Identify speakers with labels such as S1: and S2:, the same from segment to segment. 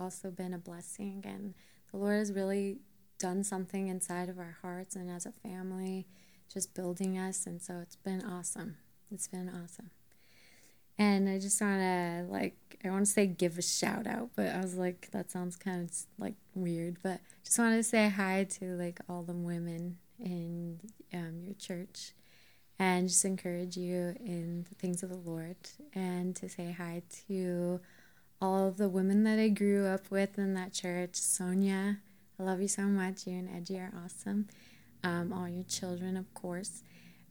S1: also been a blessing. And the Lord has really done something inside of our hearts and as a family, just building us. And so it's been awesome. It's been awesome. And I just want to, like, I want to say give a shout out, but I was like, that sounds kind of like weird. But just wanted to say hi to like all the women in um, your church and just encourage you in the things of the Lord and to say hi to all the women that I grew up with in that church. Sonia, I love you so much. You and Edgy are awesome. Um, all your children, of course.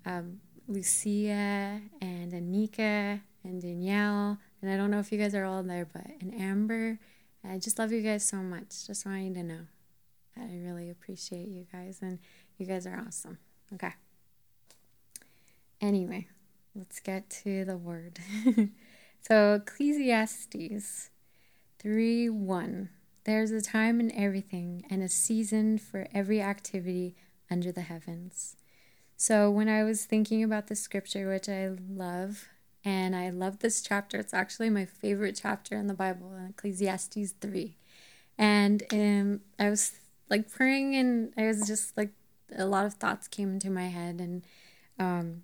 S1: Um, Lucia and Anika and Danielle. And I don't know if you guys are all there, but and Amber. I just love you guys so much. Just want you to know that I really appreciate you guys and you guys are awesome. Okay. Anyway, let's get to the word. so, Ecclesiastes 3 1. There's a time in everything and a season for every activity under the heavens. So, when I was thinking about the scripture, which I love, and I love this chapter, it's actually my favorite chapter in the Bible, Ecclesiastes 3. And um, I was like praying, and I was just like, a lot of thoughts came into my head, and um,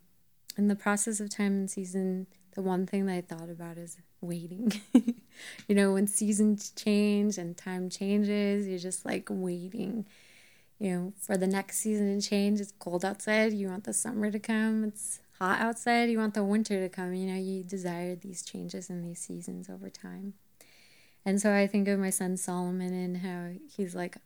S1: in the process of time and season, the one thing that I thought about is waiting. you know, when seasons change and time changes, you're just like waiting. You know, for the next season to change, it's cold outside. You want the summer to come. It's hot outside. You want the winter to come. You know, you desire these changes in these seasons over time. And so I think of my son Solomon and how he's like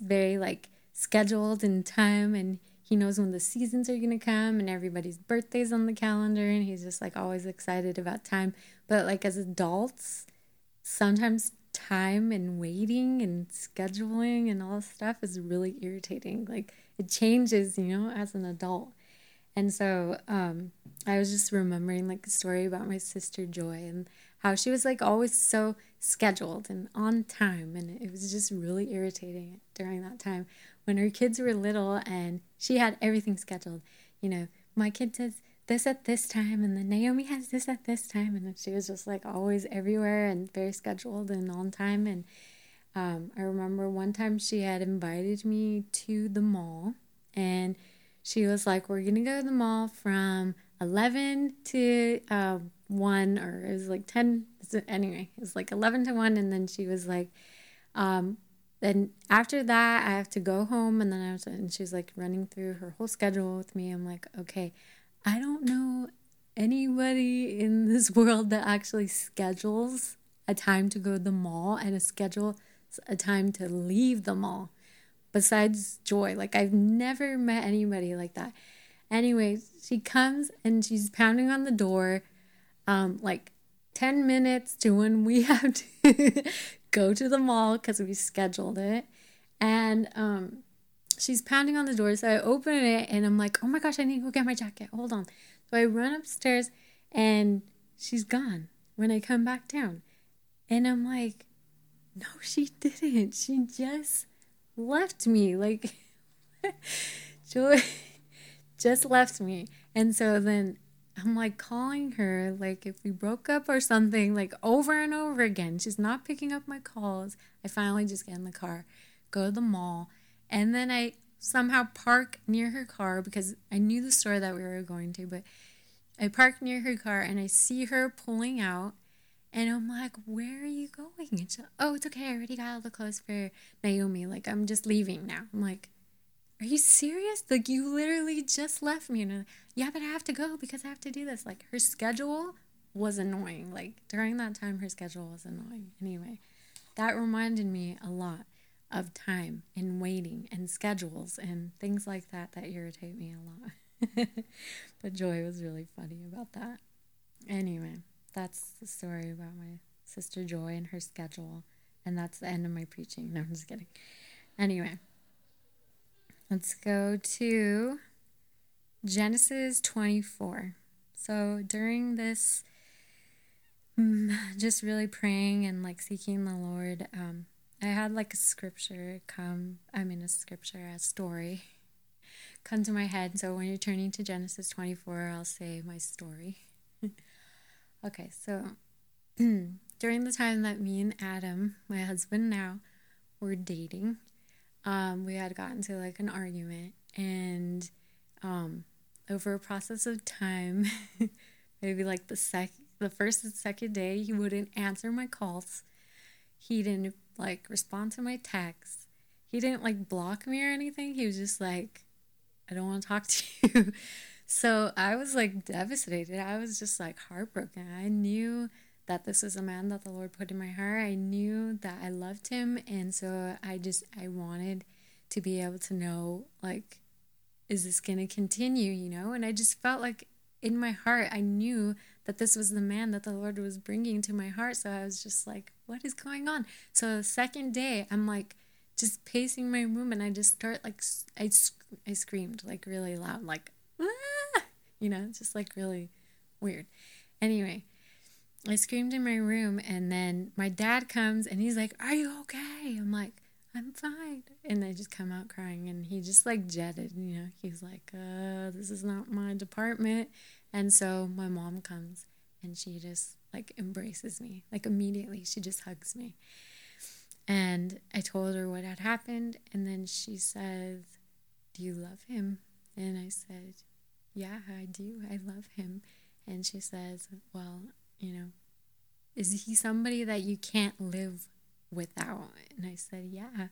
S1: very like scheduled in time and he knows when the seasons are going to come and everybody's birthdays on the calendar and he's just like always excited about time. But like as adults sometimes time and waiting and scheduling and all stuff is really irritating. Like it changes you know as an adult. And so um, i was just remembering like a story about my sister joy and how she was like always so scheduled and on time. And it was just really irritating during that time when her kids were little and she had everything scheduled. You know, my kid does this at this time, and then Naomi has this at this time, and she was just like always everywhere and very scheduled and on time. And um, I remember one time she had invited me to the mall, and she was like, "We're gonna go to the mall from 11 to uh, 1 or it was like 10 anyway it was like 11 to 1 and then she was like um, then after that, I have to go home, and then I was, and she's like running through her whole schedule with me. I'm like, okay, I don't know anybody in this world that actually schedules a time to go to the mall and a schedule a time to leave the mall besides Joy. Like, I've never met anybody like that. Anyway, she comes and she's pounding on the door, um, like 10 minutes to when we have to go to the mall because we scheduled it. And um, she's pounding on the door. So I open it and I'm like, oh my gosh, I need to go get my jacket. Hold on. So I run upstairs and she's gone when I come back down. And I'm like, no, she didn't. She just left me. Like, Joy just left me. And so then I'm like calling her, like if we broke up or something, like over and over again. She's not picking up my calls. I finally just get in the car, go to the mall, and then I somehow park near her car because I knew the store that we were going to, but I park near her car and I see her pulling out. And I'm like, where are you going? And she's like, oh, it's okay. I already got all the clothes for Naomi. Like, I'm just leaving now. I'm like, are you serious? Like, you literally just left me. And yeah, but I have to go because I have to do this. Like, her schedule was annoying. Like, during that time, her schedule was annoying. Anyway, that reminded me a lot of time and waiting and schedules and things like that that irritate me a lot. but Joy was really funny about that. Anyway, that's the story about my sister Joy and her schedule. And that's the end of my preaching. No, I'm just kidding. Anyway. Let's go to Genesis 24. So during this, mm, just really praying and like seeking the Lord, um, I had like a scripture come, I mean, a scripture, a story come to my head. So when you're turning to Genesis 24, I'll say my story. okay, so during the time that me and Adam, my husband now, were dating, um, we had gotten to like an argument, and um, over a process of time, maybe like the sec, the first and second day, he wouldn't answer my calls. He didn't like respond to my texts. He didn't like block me or anything. He was just like, I don't want to talk to you. so I was like devastated. I was just like heartbroken. I knew that this was a man that the Lord put in my heart. I knew that I loved him. And so I just, I wanted to be able to know, like, is this going to continue, you know? And I just felt like in my heart, I knew that this was the man that the Lord was bringing to my heart. So I was just like, what is going on? So the second day, I'm like, just pacing my room and I just start like I, I screamed like really loud like ah! you know just like really weird anyway I screamed in my room and then my dad comes and he's like are you okay I'm like I'm fine and I just come out crying and he just like jetted you know he's like uh this is not my department and so my mom comes and she just like embraces me like immediately she just hugs me and I told her what had happened. And then she said, Do you love him? And I said, Yeah, I do. I love him. And she says, Well, you know, is he somebody that you can't live without? And I said, Yeah,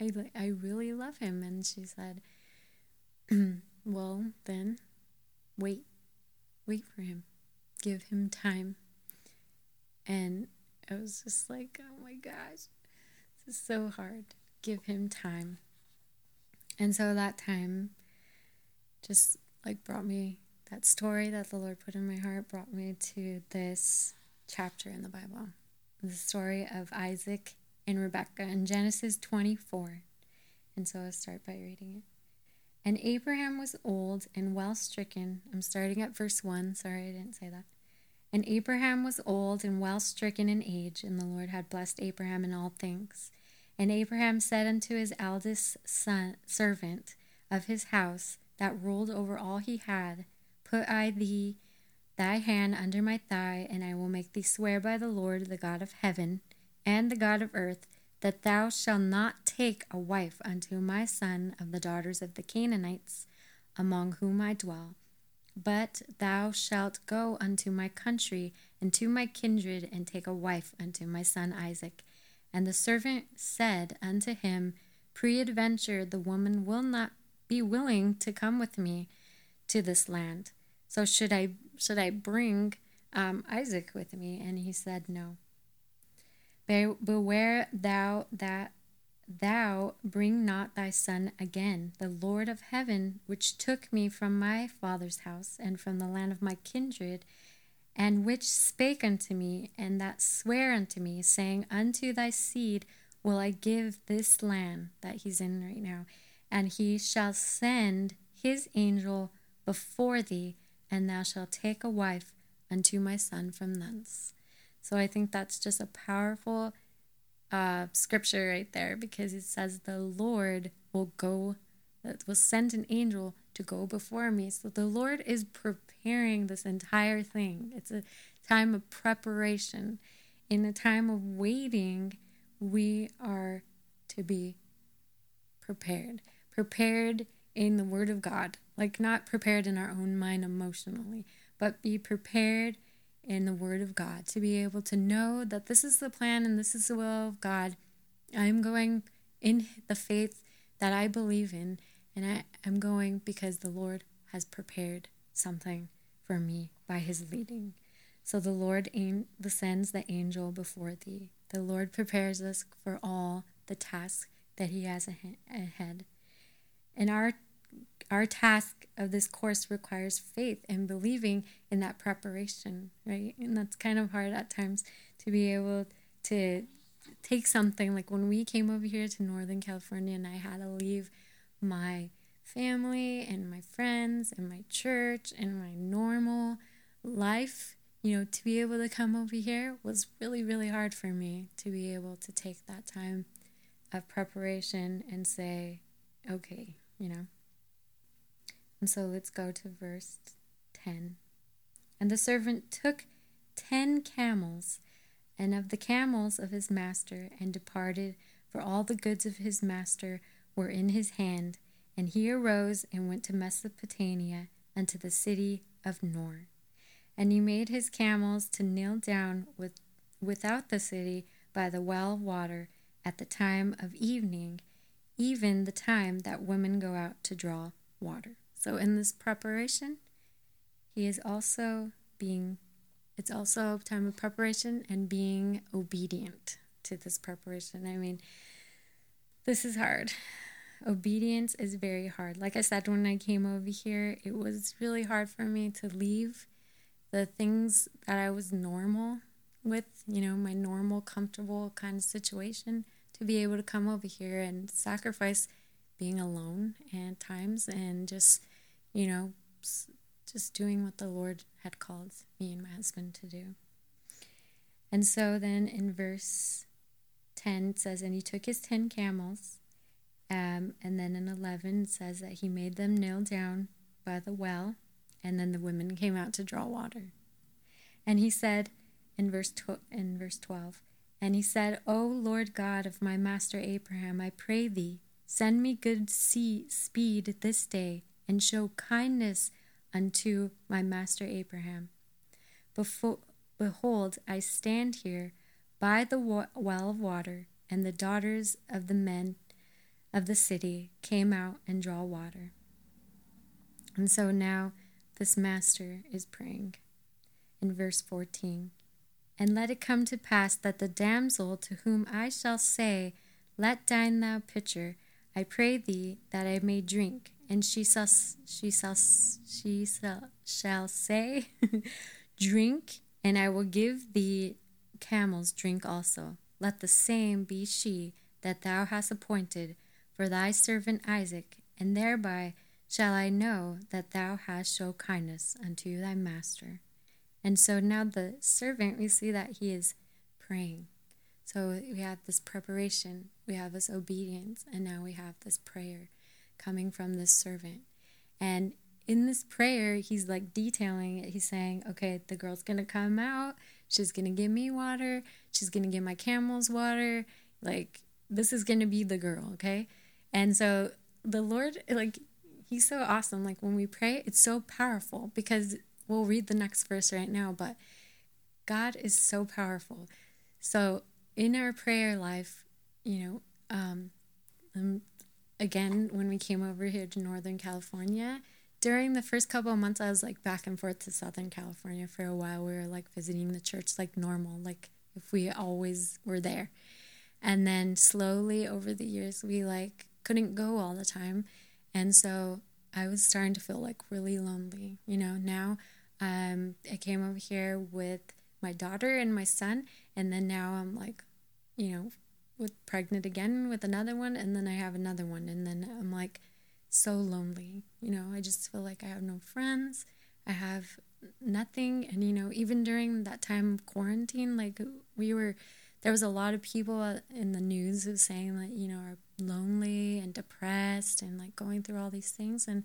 S1: I, I really love him. And she said, Well, then wait, wait for him, give him time. And I was just like, Oh my gosh this is so hard. Give him time. And so that time just like brought me that story that the Lord put in my heart brought me to this chapter in the Bible. The story of Isaac and Rebekah in Genesis 24. And so I'll start by reading it. And Abraham was old and well stricken. I'm starting at verse 1. Sorry, I didn't say that. And Abraham was old and well stricken in age, and the Lord had blessed Abraham in all things. And Abraham said unto his eldest son, servant of his house, that ruled over all he had, Put I thee thy hand under my thigh, and I will make thee swear by the Lord, the God of heaven and the God of earth, that thou shalt not take a wife unto my son of the daughters of the Canaanites, among whom I dwell but thou shalt go unto my country and to my kindred, and take a wife unto my son Isaac. And the servant said unto him, Preadventure the woman will not be willing to come with me to this land. So should I should I bring um, Isaac with me? And he said, No. Beware thou that Thou bring not thy son again. The Lord of heaven, which took me from my father's house and from the land of my kindred, and which spake unto me, and that sware unto me, saying, Unto thy seed will I give this land that he's in right now, and he shall send his angel before thee, and thou shalt take a wife unto my son from thence. So I think that's just a powerful uh, scripture right there because it says the Lord will go, will send an angel to go before me. So the Lord is preparing this entire thing. It's a time of preparation. In a time of waiting, we are to be prepared. Prepared in the Word of God, like not prepared in our own mind emotionally, but be prepared in the Word of God, to be able to know that this is the plan and this is the will of God. I'm going in the faith that I believe in, and I am going because the Lord has prepared something for me by His leading. So the Lord sends the angel before thee. The Lord prepares us for all the tasks that He has ahead. And our our task of this course requires faith and believing in that preparation, right? And that's kind of hard at times to be able to take something like when we came over here to Northern California and I had to leave my family and my friends and my church and my normal life, you know, to be able to come over here was really, really hard for me to be able to take that time of preparation and say, okay, you know, and so let's go to verse 10. And the servant took ten camels and of the camels of his master, and departed, for all the goods of his master were in his hand. And he arose and went to Mesopotamia, unto the city of Nahor. And he made his camels to kneel down with, without the city by the well water at the time of evening, even the time that women go out to draw water. So in this preparation, he is also being it's also a time of preparation and being obedient to this preparation. I mean, this is hard. Obedience is very hard. Like I said, when I came over here, it was really hard for me to leave the things that I was normal with, you know, my normal, comfortable kind of situation, to be able to come over here and sacrifice being alone at times and just, you know, just doing what the Lord had called me and my husband to do. And so then in verse 10 it says, And he took his 10 camels. Um, and then in 11 it says that he made them kneel down by the well. And then the women came out to draw water. And he said in verse, tw- in verse 12, And he said, O Lord God of my master Abraham, I pray thee, send me good sea- speed this day, and show kindness unto my master Abraham. Before, behold, I stand here by the well of water, and the daughters of the men of the city came out and draw water. And so now this master is praying in verse 14. And let it come to pass that the damsel to whom I shall say, Let down thou pitcher, I pray thee that I may drink, and she shall she she shall, say, Drink, and I will give thee camels drink also. Let the same be she that thou hast appointed for thy servant Isaac, and thereby shall I know that thou hast shown kindness unto thy master. And so now the servant, we see that he is praying. So we have this preparation, we have this obedience, and now we have this prayer coming from this servant. And in this prayer, he's like detailing it. He's saying, okay, the girl's going to come out. She's going to give me water. She's going to give my camels water. Like, this is going to be the girl, okay? And so the Lord, like, he's so awesome. Like, when we pray, it's so powerful because we'll read the next verse right now, but God is so powerful. So, in our prayer life, you know, um, um again, when we came over here to Northern California, during the first couple of months, I was like back and forth to Southern California for a while. We were like visiting the church like normal, like if we always were there. And then slowly over the years, we like couldn't go all the time. And so I was starting to feel like really lonely. You know, now um, I came over here with my daughter and my son, and then now I'm like, you know, with pregnant again with another one and then I have another one and then I'm like so lonely. You know, I just feel like I have no friends. I have nothing and you know, even during that time of quarantine like we were there was a lot of people uh, in the news of saying that, you know, are lonely and depressed and like going through all these things and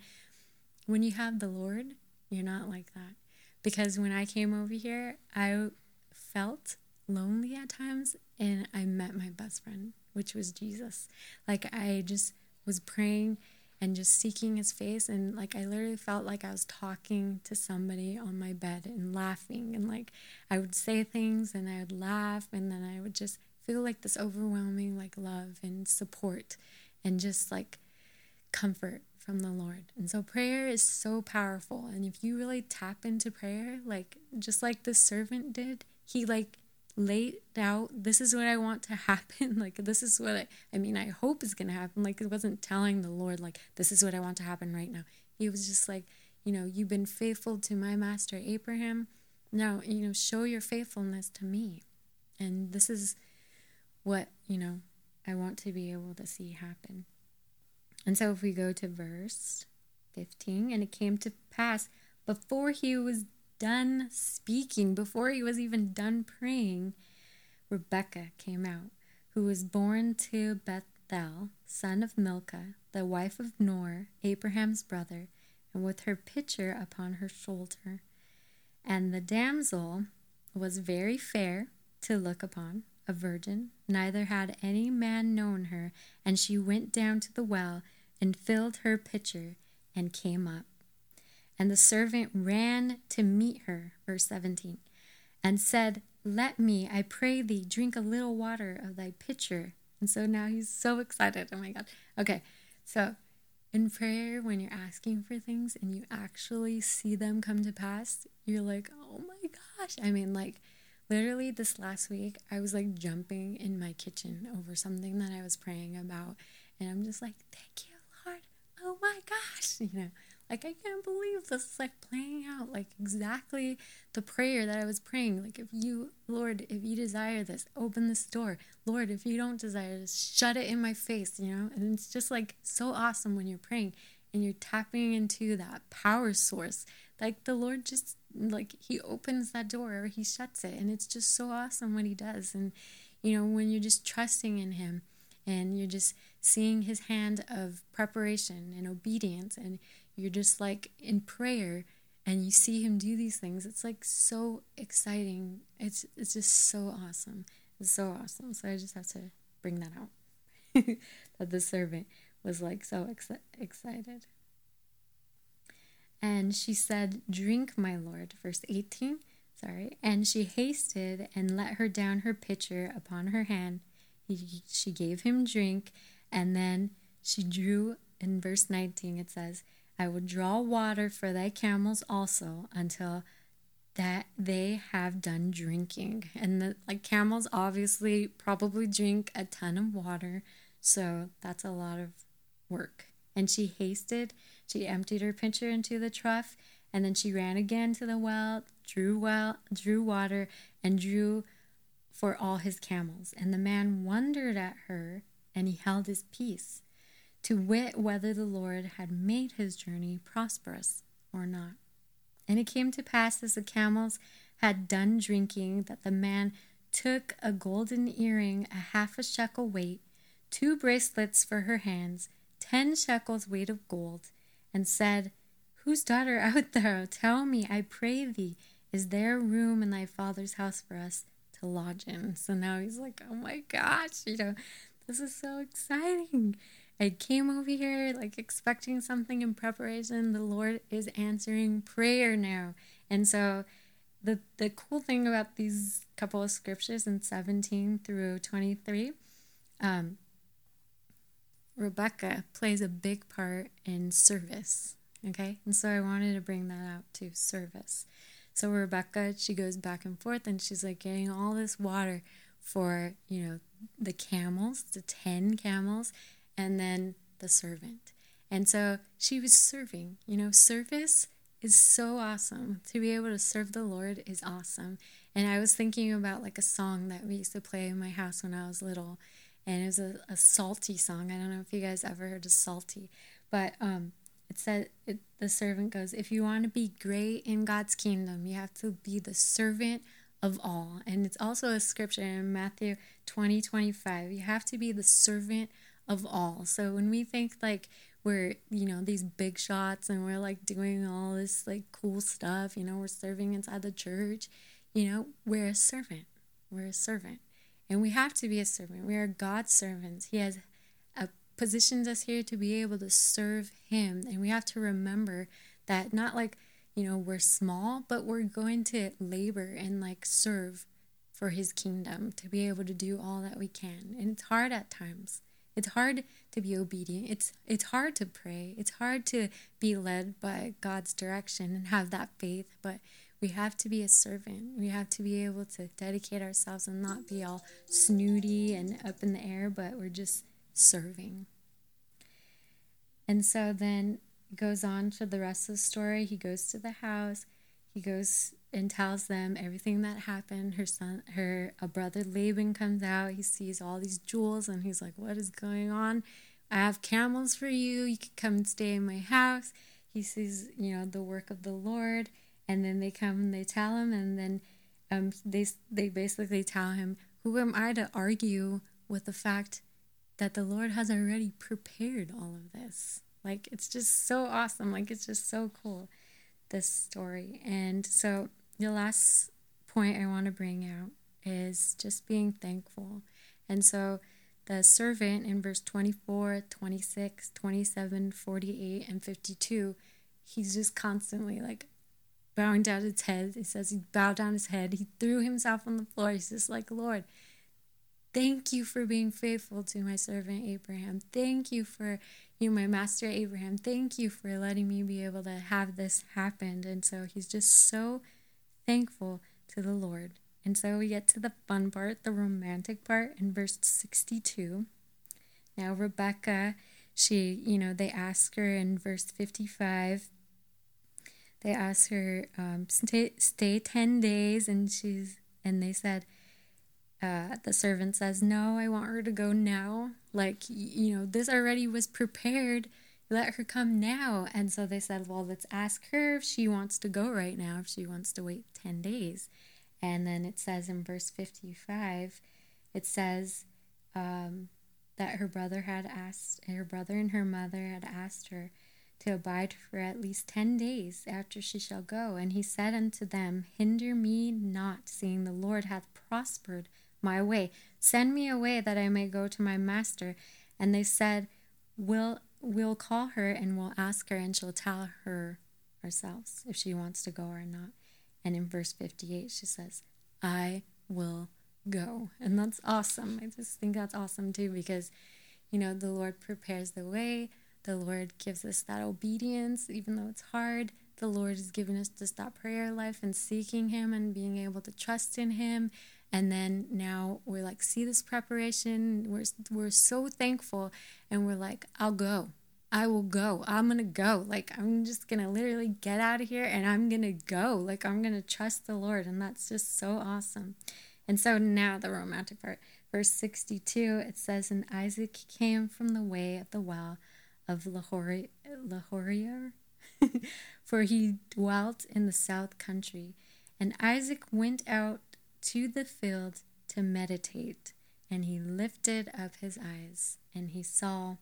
S1: when you have the Lord, you're not like that. Because when I came over here, I felt lonely at times and I met my best friend, which was Jesus. Like I just was praying and just seeking his face and like I literally felt like I was talking to somebody on my bed and laughing and like I would say things and I would laugh and then I would just feel like this overwhelming like love and support and just like comfort from the Lord. And so prayer is so powerful and if you really tap into prayer like just like the servant did, he like laid out this is what i want to happen like this is what i i mean i hope is going to happen like it wasn't telling the lord like this is what i want to happen right now. He was just like you know you've been faithful to my master abraham. Now you know show your faithfulness to me. And this is what you know i want to be able to see happen. And so if we go to verse 15 and it came to pass before he was done speaking, before he was even done praying, Rebekah came out, who was born to Bethel, son of Milcah, the wife of Nahor, Abraham's brother, and with her pitcher upon her shoulder. And the damsel was very fair, to look upon, a virgin, neither had any man known her, and she went down to the well and filled her pitcher and came up. And the servant ran to meet her, verse 17, and said, Let me, I pray thee, drink a little water of thy pitcher. And so now he's so excited. Oh my God. Okay, so in prayer, when you're asking for things and you actually see them come to pass, you're like, oh my gosh. I mean, like, literally this last week, I was like jumping in my kitchen over something that I was praying about. And I'm just like, thank you, Lord. Oh my gosh. You know, like, I can't believe this is like playing out like exactly the prayer that I was praying. Like, if you, Lord, if you desire this, open this door. Lord, if you don't desire this, shut it in my face, you know? And it's just like so awesome when you're praying and you're tapping into that power source. Like, the Lord just, like, He opens that door or He shuts it. And it's just so awesome what He does. And, you know, when you're just trusting in Him and you're just seeing His hand of preparation and obedience and you're just like in prayer and you see him do these things it's like so exciting. It's it's just so awesome. It's so awesome. So i just have to bring that out. That the servant was like so ex- excited. And she said drink my lord verse 18 sorry. And she hasted and let her down her pitcher upon her hand. He, she gave him drink and then she drew in verse 19 it says I will draw water for thy camels also until that they have done drinking. And the like camels obviously probably drink a ton of water, so that's a lot of work. And she hasted, she emptied her pitcher into the trough, and then she ran again to the well, drew well, drew water, and drew for all his camels. And the man wondered at her, and he held his peace to wit whether the Lord had made his journey prosperous or not. And it came to pass as the camels had done drinking that the man took a golden earring, a half a shekel weight, two bracelets for her hands, ten shekels weight of gold, and said, Whose daughter art thou? Tell me, I pray thee, is there room in thy father's house for us to lodge in? So now he's like, Oh my gosh, you know, this is so exciting. I came over here like expecting something in preparation. The Lord is answering prayer now. And so the the cool thing about these couple of scriptures in 17 through 23, um, Rebecca plays a big part in service. Okay, and so I wanted to bring that out to service. So Rebecca, she goes back and forth and she's like getting all this water for, you know, the camels, the 10 camels, and then the servant. And so she was serving. You know, service is so awesome. To be able to serve the Lord is awesome. And I was thinking about like a song that we used to play in my house when I was little. And it was a, a Psalty song. I don't know if you guys ever heard of Psalty, but um, it said it, the servant goes, If you want to be great in God's kingdom, you have to be the servant of all. And it's also a scripture in Matthew 20 25. You have to be the servant of all. So when we think like we're, you know, these big shots and we're like doing all this like cool stuff, you know, we're serving inside the church, you know, we're a servant. We're a servant. And we have to be a servant. We are God's servants. He has uh, positioned us here to be able to serve Him. And we have to remember that not like, you know, we're small, but we're going to labor and like serve for His kingdom to be able to do all that we can. And it's hard at times. It's hard to be obedient. It's it's hard to pray. It's hard to be led by God's direction and have that faith, but we have to be a servant. We have to be able to dedicate ourselves and not be all snooty and up in the air, but we're just serving. And so then goes on to the rest of the story. He goes to the house. He goes and tells them everything that happened. Her son, her a brother Laban comes out. He sees all these jewels and he's like, "What is going on? I have camels for you. You can come and stay in my house." He sees, you know, the work of the Lord, and then they come and they tell him, and then um, they they basically tell him, "Who am I to argue with the fact that the Lord has already prepared all of this?" Like it's just so awesome. Like it's just so cool this story. And so the last point I want to bring out is just being thankful. And so the servant in verse 24, 26, 27, 48, and 52, he's just constantly like bowing down his head. He says he bowed down his head. He threw himself on the floor. He's just like, Lord, thank you for being faithful to my servant Abraham. Thank you for you, my master Abraham. Thank you for letting me be able to have this happen. And so he's just so thankful to the Lord. And so we get to the fun part, the romantic part in verse 62. Now, Rebecca, she, you know, they ask her in verse 55, they ask her, um, stay, stay 10 days, and she's, and they said, uh, the servant says, No, I want her to go now. Like, you know, this already was prepared. Let her come now. And so they said, Well, let's ask her if she wants to go right now, if she wants to wait 10 days. And then it says in verse 55, it says um, that her brother had asked, her brother and her mother had asked her to abide for at least 10 days after she shall go. And he said unto them, Hinder me not, seeing the Lord hath prospered my way. Send me away that I may go to my master. And they said, We'll, we'll call her and we'll ask her, and she'll tell her ourselves if she wants to go or not. And in verse 58, she says, I will go. And that's awesome. I just think that's awesome too because, you know, the Lord prepares the way. The Lord gives us that obedience, even though it's hard. The Lord has given us just that prayer life and seeking Him and being able to trust in Him. And then now we're like, see this preparation. We're, we're so thankful. And we're like, I'll go. I will go. I'm going to go. Like, I'm just going to literally get out of here and I'm going to go. Like, I'm going to trust the Lord. And that's just so awesome. And so now the romantic part. Verse 62, it says, And Isaac came from the way of the well of Lahori, for he dwelt in the south country. And Isaac went out to the field to meditate, and he lifted up his eyes, and he saw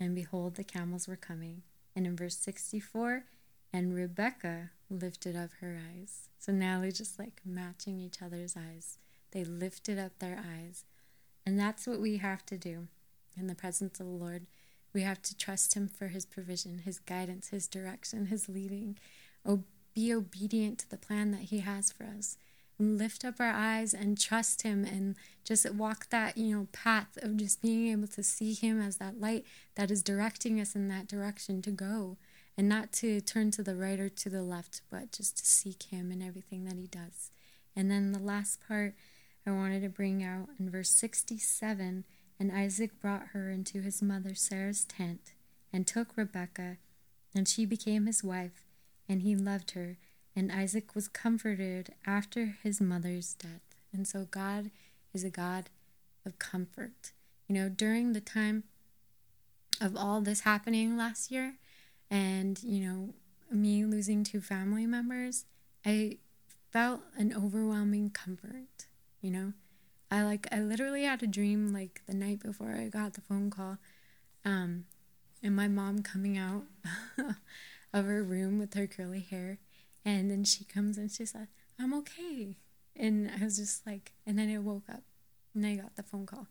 S1: and behold, the camels were coming. And in verse 64, and Rebecca lifted up her eyes. So now they're just like matching each other's eyes. They lifted up their eyes. And that's what we have to do in the presence of the Lord. We have to trust Him for His provision, His guidance, His direction, His leading. Oh, be obedient to the plan that He has for us lift up our eyes and trust him and just walk that you know path of just being able to see him as that light that is directing us in that direction to go and not to turn to the right or to the left but just to seek him in everything that he does. And then the last part i wanted to bring out in verse 67 and isaac brought her into his mother sarah's tent and took rebekah and she became his wife and he loved her and Isaac was comforted after his mother's death. And so God is a God of comfort. You know, during the time of all this happening last year and, you know, me losing two family members, I felt an overwhelming comfort, you know? I like I literally had a dream like the night before I got the phone call um and my mom coming out of her room with her curly hair and then she comes and she said, I'm okay. And I was just like, and then I woke up and I got the phone call.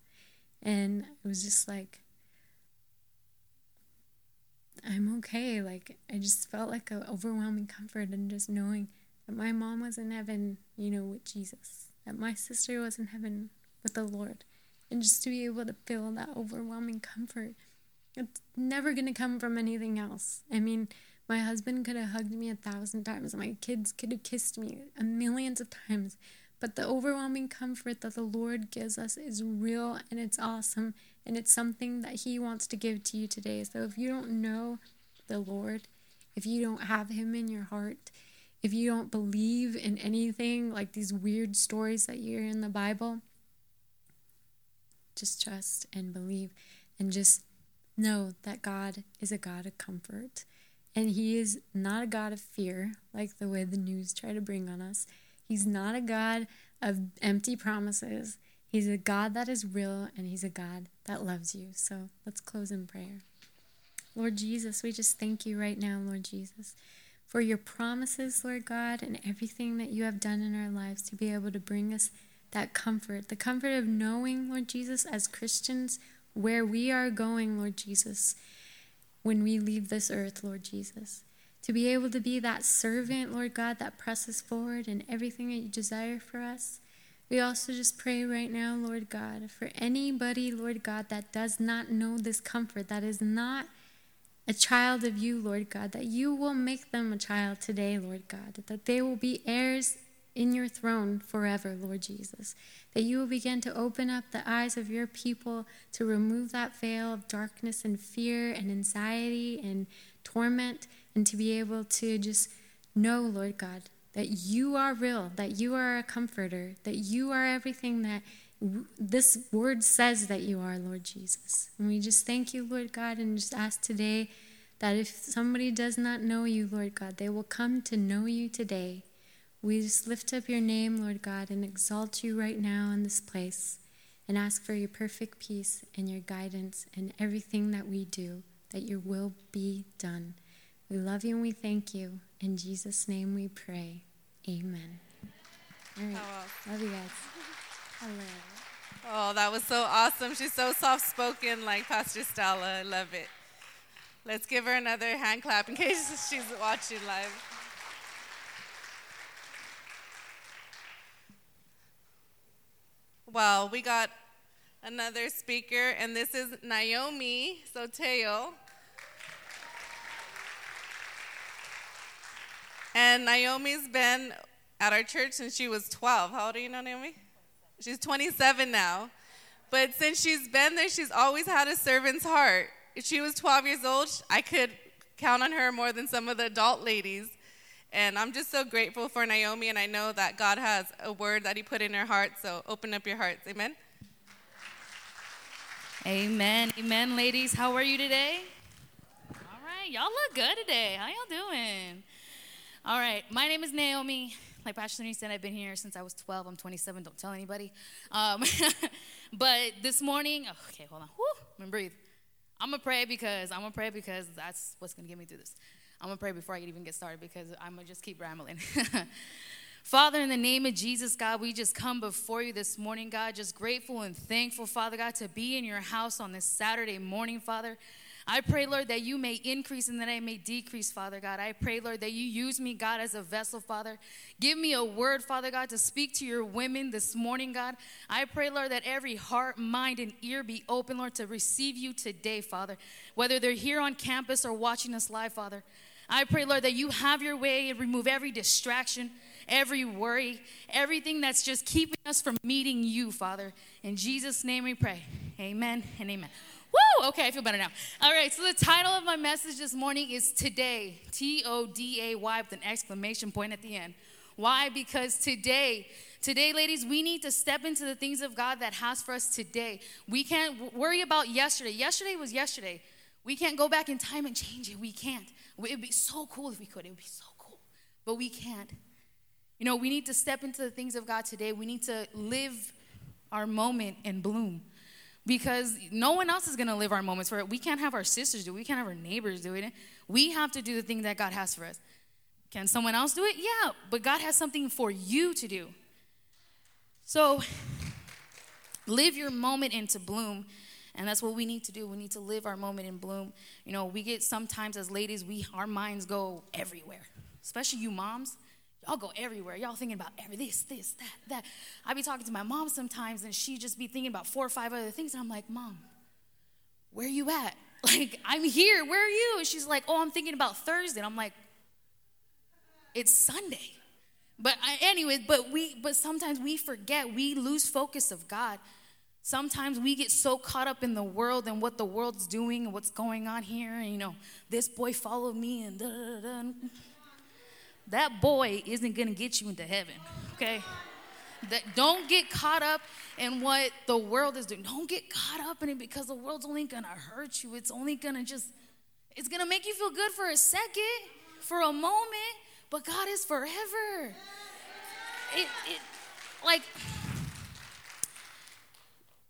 S1: And it was just like, I'm okay. Like, I just felt like an overwhelming comfort and just knowing that my mom was in heaven, you know, with Jesus, that my sister was in heaven with the Lord. And just to be able to feel that overwhelming comfort, it's never going to come from anything else. I mean, my husband could have hugged me a thousand times. My kids could have kissed me a millions of times. But the overwhelming comfort that the Lord gives us is real and it's awesome. And it's something that He wants to give to you today. So if you don't know the Lord, if you don't have Him in your heart, if you don't believe in anything like these weird stories that you hear in the Bible, just trust and believe and just know that God is a God of comfort. And he is not a God of fear, like the way the news try to bring on us. He's not a God of empty promises. He's a God that is real and he's a God that loves you. So let's close in prayer. Lord Jesus, we just thank you right now, Lord Jesus, for your promises, Lord God, and everything that you have done in our lives to be able to bring us that comfort, the comfort of knowing, Lord Jesus, as Christians, where we are going, Lord Jesus, when we leave this earth, Lord Jesus. To be able to be that servant, Lord God, that presses forward in everything that you desire for us. We also just pray right now, Lord God, for anybody, Lord God, that does not know this comfort, that is not a child of you, Lord God, that you will make them a child today, Lord God, that they will be heirs in your throne forever, Lord Jesus. That you will begin to open up the eyes of your people to remove that veil of darkness and fear and anxiety and torment, and to be able to just know, Lord God, that you are real, that you are a comforter, that you are everything that this word says that you are, Lord Jesus. And we just thank you, Lord God, and just ask today that if somebody does not know you, Lord God, they will come to know you today. We just lift up your name, Lord God, and exalt you right now in this place and ask for your perfect peace and your guidance in everything that we do, that your will be done. We love you and we thank you. In Jesus' name we pray. Amen. All right. Love you guys. Hello.
S2: Oh, that was so awesome. She's so soft spoken, like Pastor Stella. I love it. Let's give her another hand clap in case she's watching live. Well, we got another speaker, and this is Naomi Soteo. And Naomi's been at our church since she was 12. How old are you now, Naomi? She's 27 now. But since she's been there, she's always had a servant's heart. If she was 12 years old, I could count on her more than some of the adult ladies. And I'm just so grateful for Naomi, and I know that God has a word that He put in her heart. So open up your hearts. Amen.
S3: Amen. Amen, ladies. How are you today? All right. Y'all look good today. How y'all doing? All right. My name is Naomi. Like Pastor Tony said, I've been here since I was 12. I'm 27. Don't tell anybody. Um, but this morning, oh, okay, hold on. Woo, I'm gonna breathe. I'm gonna pray because I'm gonna pray because that's what's gonna get me through this. I'm gonna pray before I even get started because I'm gonna just keep rambling. Father, in the name of Jesus, God, we just come before you this morning, God, just grateful and thankful, Father God, to be in your house on this Saturday morning, Father. I pray, Lord, that you may increase and that I may decrease, Father God. I pray, Lord, that you use me, God, as a vessel, Father. Give me a word, Father God, to speak to your women this morning, God. I pray, Lord, that every heart, mind, and ear be open, Lord, to receive you today, Father. Whether they're here on campus or watching us live, Father. I pray, Lord, that you have your way and remove every distraction, every worry, everything that's just keeping us from meeting you, Father. In Jesus' name we pray. Amen and amen. Woo! Okay, I feel better now. All right, so the title of my message this morning is Today, T O D A Y with an exclamation point at the end. Why? Because today, today, ladies, we need to step into the things of God that has for us today. We can't worry about yesterday. Yesterday was yesterday. We can't go back in time and change it. We can't. It would be so cool if we could. It would be so cool. But we can't. You know, we need to step into the things of God today. We need to live our moment and bloom because no one else is going to live our moments for it. We can't have our sisters do it. We can't have our neighbors do it. We have to do the thing that God has for us. Can someone else do it? Yeah, but God has something for you to do. So live your moment into bloom. And that's what we need to do. We need to live our moment in bloom. You know, we get sometimes as ladies, we our minds go everywhere. Especially you moms. Y'all go everywhere. Y'all thinking about every this, this, that, that. I be talking to my mom sometimes, and she just be thinking about four or five other things, and I'm like, Mom, where are you at? Like, I'm here. Where are you? And she's like, Oh, I'm thinking about Thursday. And I'm like, It's Sunday. But anyway, but we, but sometimes we forget. We lose focus of God. Sometimes we get so caught up in the world and what the world's doing and what's going on here. And, you know, this boy followed me and da da da that boy isn't going to get you into heaven, okay? That don't get caught up in what the world is doing. Don't get caught up in it because the world's only going to hurt you. It's only going to just it's going to make you feel good for a second, for a moment, but God is forever. It, it like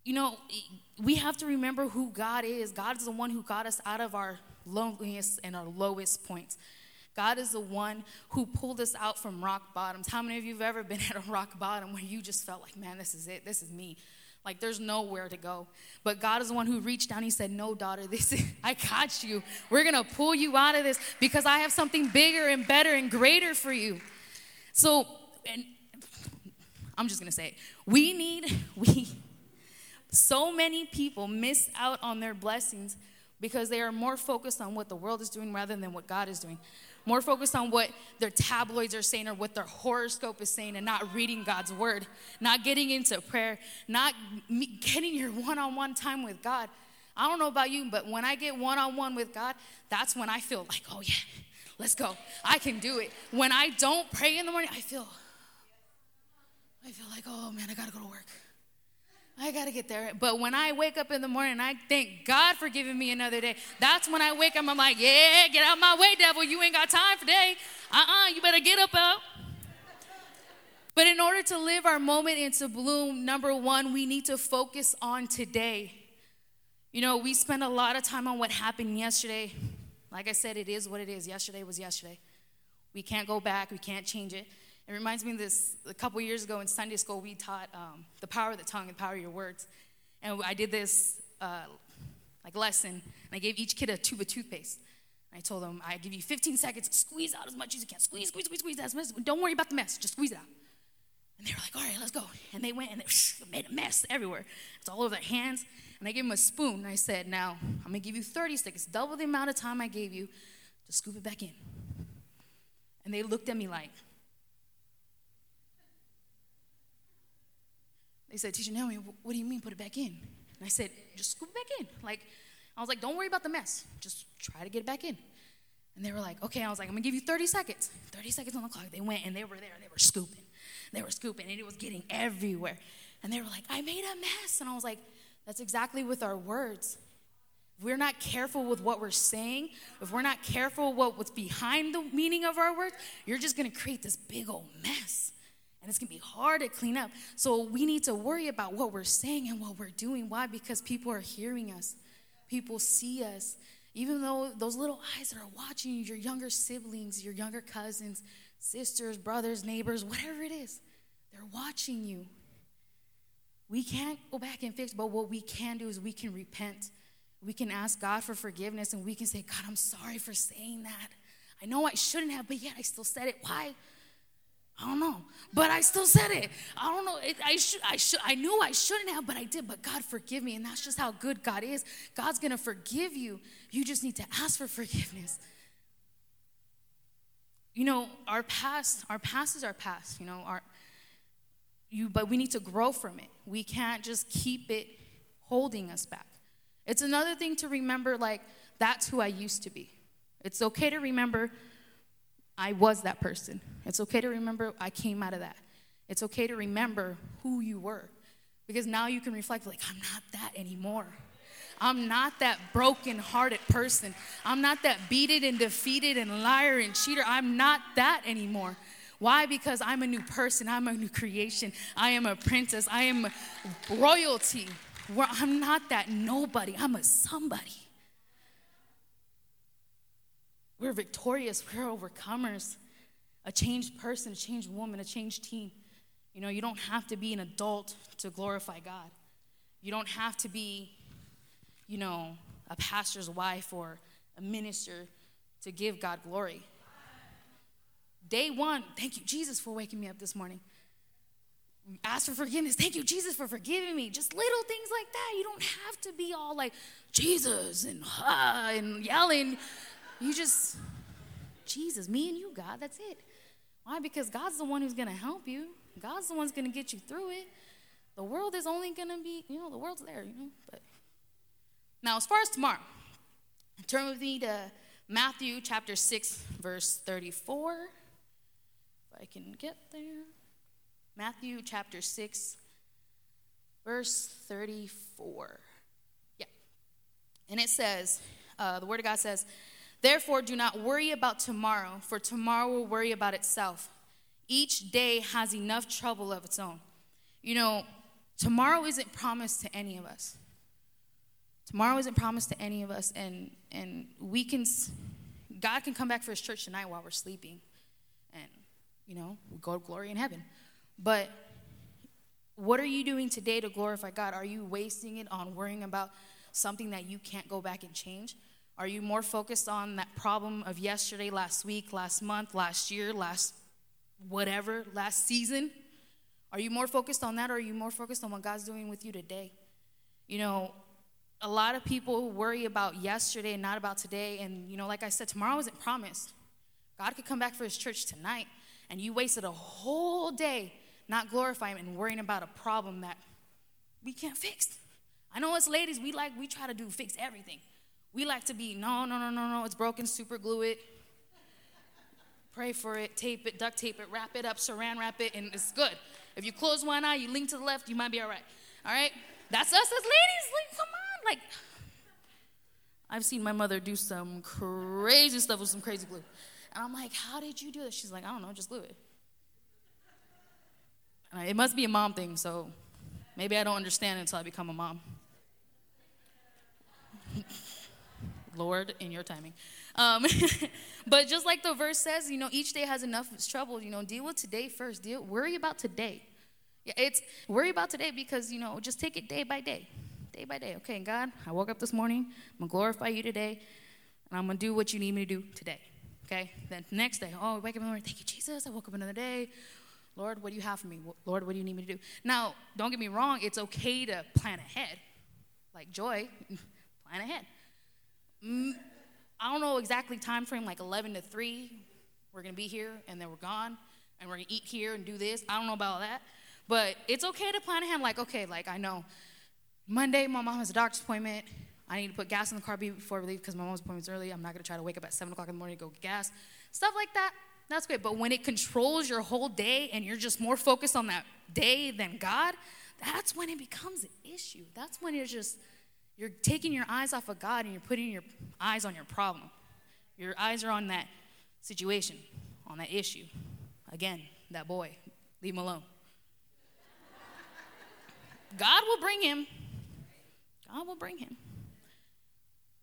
S3: you know, we have to remember who God is. God is the one who got us out of our loneliest and our lowest points. God is the one who pulled us out from rock bottoms. How many of you have ever been at a rock bottom where you just felt like, man, this is it, this is me? Like there's nowhere to go. But God is the one who reached down. He said, No, daughter, this is, I got you. We're gonna pull you out of this because I have something bigger and better and greater for you. So, and I'm just gonna say. We need, we, so many people miss out on their blessings because they are more focused on what the world is doing rather than what God is doing more focused on what their tabloids are saying or what their horoscope is saying and not reading God's word, not getting into prayer, not getting your one on one time with God. I don't know about you, but when I get one on one with God, that's when I feel like, oh yeah, let's go. I can do it. When I don't pray in the morning, I feel, I feel like, oh man, I gotta go to work. I got to get there. But when I wake up in the morning, I thank God for giving me another day. That's when I wake up, I'm like, yeah, get out my way, devil. You ain't got time for day. Uh uh-uh, uh you better get up out. But in order to live our moment into bloom, number one, we need to focus on today. You know, we spend a lot of time on what happened yesterday. Like I said, it is what it is. Yesterday was yesterday. We can't go back, we can't change it. It reminds me of this a couple years ago in Sunday school, we taught um, the power of the tongue and the power of your words. And I did this uh, like lesson, and I gave each kid a tube of toothpaste. I told them, I give you 15 seconds squeeze out as much as you can. Squeeze, squeeze, squeeze, squeeze. As much. Don't worry about the mess, just squeeze it out. And they were like, all right, let's go. And they went and they made a mess everywhere. It's all over their hands. And I gave them a spoon. And I said, now, I'm going to give you 30 seconds, double the amount of time I gave you to scoop it back in. And they looked at me like, They said, Teacher Naomi, what do you mean put it back in? And I said, just scoop it back in. Like, I was like, don't worry about the mess. Just try to get it back in. And they were like, okay. I was like, I'm gonna give you 30 seconds. 30 seconds on the clock. They went and they were there and they were scooping. They were scooping and it was getting everywhere. And they were like, I made a mess. And I was like, that's exactly with our words. If we're not careful with what we're saying, if we're not careful what, what's behind the meaning of our words, you're just gonna create this big old mess and it's gonna be hard to clean up. So we need to worry about what we're saying and what we're doing. Why? Because people are hearing us, people see us. Even though those little eyes that are watching you, your younger siblings, your younger cousins, sisters, brothers, neighbors, whatever it is, they're watching you. We can't go back and fix, but what we can do is we can repent. We can ask God for forgiveness and we can say, God, I'm sorry for saying that. I know I shouldn't have, but yet I still said it. Why? I don't know, but I still said it. I don't know. It, I should. I should. I knew I shouldn't have, but I did. But God forgive me, and that's just how good God is. God's gonna forgive you. You just need to ask for forgiveness. You know, our past. Our past is our past. You know, our. You, but we need to grow from it. We can't just keep it holding us back. It's another thing to remember, like that's who I used to be. It's okay to remember I was that person. It's okay to remember I came out of that. It's okay to remember who you were because now you can reflect like, I'm not that anymore. I'm not that broken-hearted person. I'm not that beaten and defeated and liar and cheater. I'm not that anymore. Why? Because I'm a new person. I'm a new creation. I am a princess. I am royalty. Where I'm not that nobody. I'm a somebody. We're victorious, we're overcomers. A changed person, a changed woman, a changed teen. You know, you don't have to be an adult to glorify God. You don't have to be, you know, a pastor's wife or a minister to give God glory. Day one, thank you, Jesus, for waking me up this morning. Ask for forgiveness. Thank you, Jesus, for forgiving me. Just little things like that. You don't have to be all like Jesus and uh, and yelling. You just, Jesus, me and you, God, that's it. Why? Because God's the one who's going to help you. God's the one's going to get you through it. The world is only going to be, you know, the world's there, you know. But now, as far as tomorrow, turn with me to Matthew chapter 6, verse 34. If I can get there. Matthew chapter 6, verse 34. Yeah. And it says, uh, the Word of God says, Therefore, do not worry about tomorrow, for tomorrow will worry about itself. Each day has enough trouble of its own. You know, tomorrow isn't promised to any of us. Tomorrow isn't promised to any of us, and, and we can God can come back for his church tonight while we're sleeping. And, you know, we go to glory in heaven. But what are you doing today to glorify God? Are you wasting it on worrying about something that you can't go back and change? Are you more focused on that problem of yesterday, last week, last month, last year, last whatever, last season? Are you more focused on that or are you more focused on what God's doing with you today? You know, a lot of people worry about yesterday and not about today. And, you know, like I said, tomorrow isn't promised. God could come back for his church tonight, and you wasted a whole day not glorifying Him and worrying about a problem that we can't fix. I know as ladies, we like, we try to do fix everything. We like to be, no, no, no, no, no, it's broken, super glue it, pray for it, tape it, duct tape it, wrap it up, saran wrap it, and it's good. If you close one eye, you lean to the left, you might be all right. All right? That's us as ladies. Like, come on. Like, I've seen my mother do some crazy stuff with some crazy glue. And I'm like, how did you do this? She's like, I don't know, just glue it. it must be a mom thing, so maybe I don't understand until I become a mom. Lord, in your timing. Um, but just like the verse says, you know, each day has enough trouble. You know, deal with today first. Deal, worry about today. Yeah, it's worry about today because you know, just take it day by day, day by day. Okay, God, I woke up this morning. I'm gonna glorify you today, and I'm gonna do what you need me to do today. Okay. Then next day, oh, wake up in the morning. Thank you, Jesus. I woke up another day. Lord, what do you have for me? Lord, what do you need me to do? Now, don't get me wrong. It's okay to plan ahead, like joy. plan ahead. I don't know exactly time frame, like 11 to 3. We're going to be here, and then we're gone, and we're going to eat here and do this. I don't know about all that. But it's okay to plan ahead, like, okay, like I know Monday, my mom has a doctor's appointment. I need to put gas in the car before we leave because my mom's appointment's early. I'm not going to try to wake up at 7 o'clock in the morning to go get gas. Stuff like that, that's great. But when it controls your whole day and you're just more focused on that day than God, that's when it becomes an issue. That's when you're just you're taking your eyes off of God and you're putting your eyes on your problem. Your eyes are on that situation, on that issue. Again, that boy, leave him alone. God will bring him. God will bring him.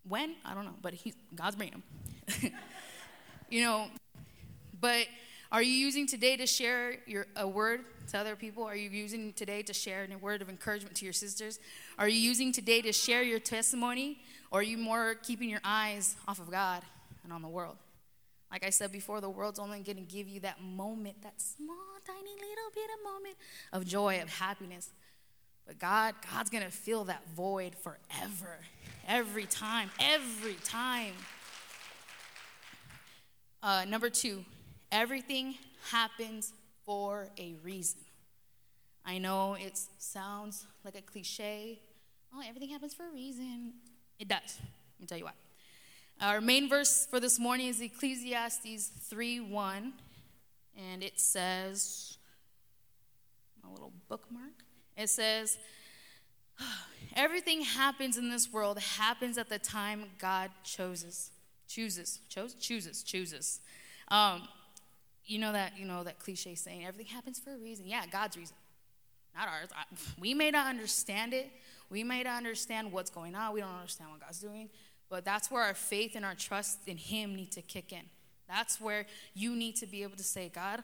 S3: When? I don't know, but he, God's bringing him. you know, but are you using today to share your, a word to other people? Are you using today to share a word of encouragement to your sisters? Are you using today to share your testimony? Or are you more keeping your eyes off of God and on the world? Like I said before, the world's only going to give you that moment, that small, tiny little bit of moment of joy, of happiness. But God, God's going to fill that void forever. Every time, every time. Uh, number two, everything happens for a reason. I know it sounds like a cliche. Oh, everything happens for a reason. It does. Let me tell you why. Our main verse for this morning is Ecclesiastes 3 1. And it says, a little bookmark. It says, Everything happens in this world happens at the time God chooses. Chooses. Chose? Chooses. Chooses. Um, you know that, you know, that cliche saying, everything happens for a reason. Yeah, God's reason, not ours. I, we may not understand it. We may not understand what's going on. We don't understand what God's doing. But that's where our faith and our trust in Him need to kick in. That's where you need to be able to say, God,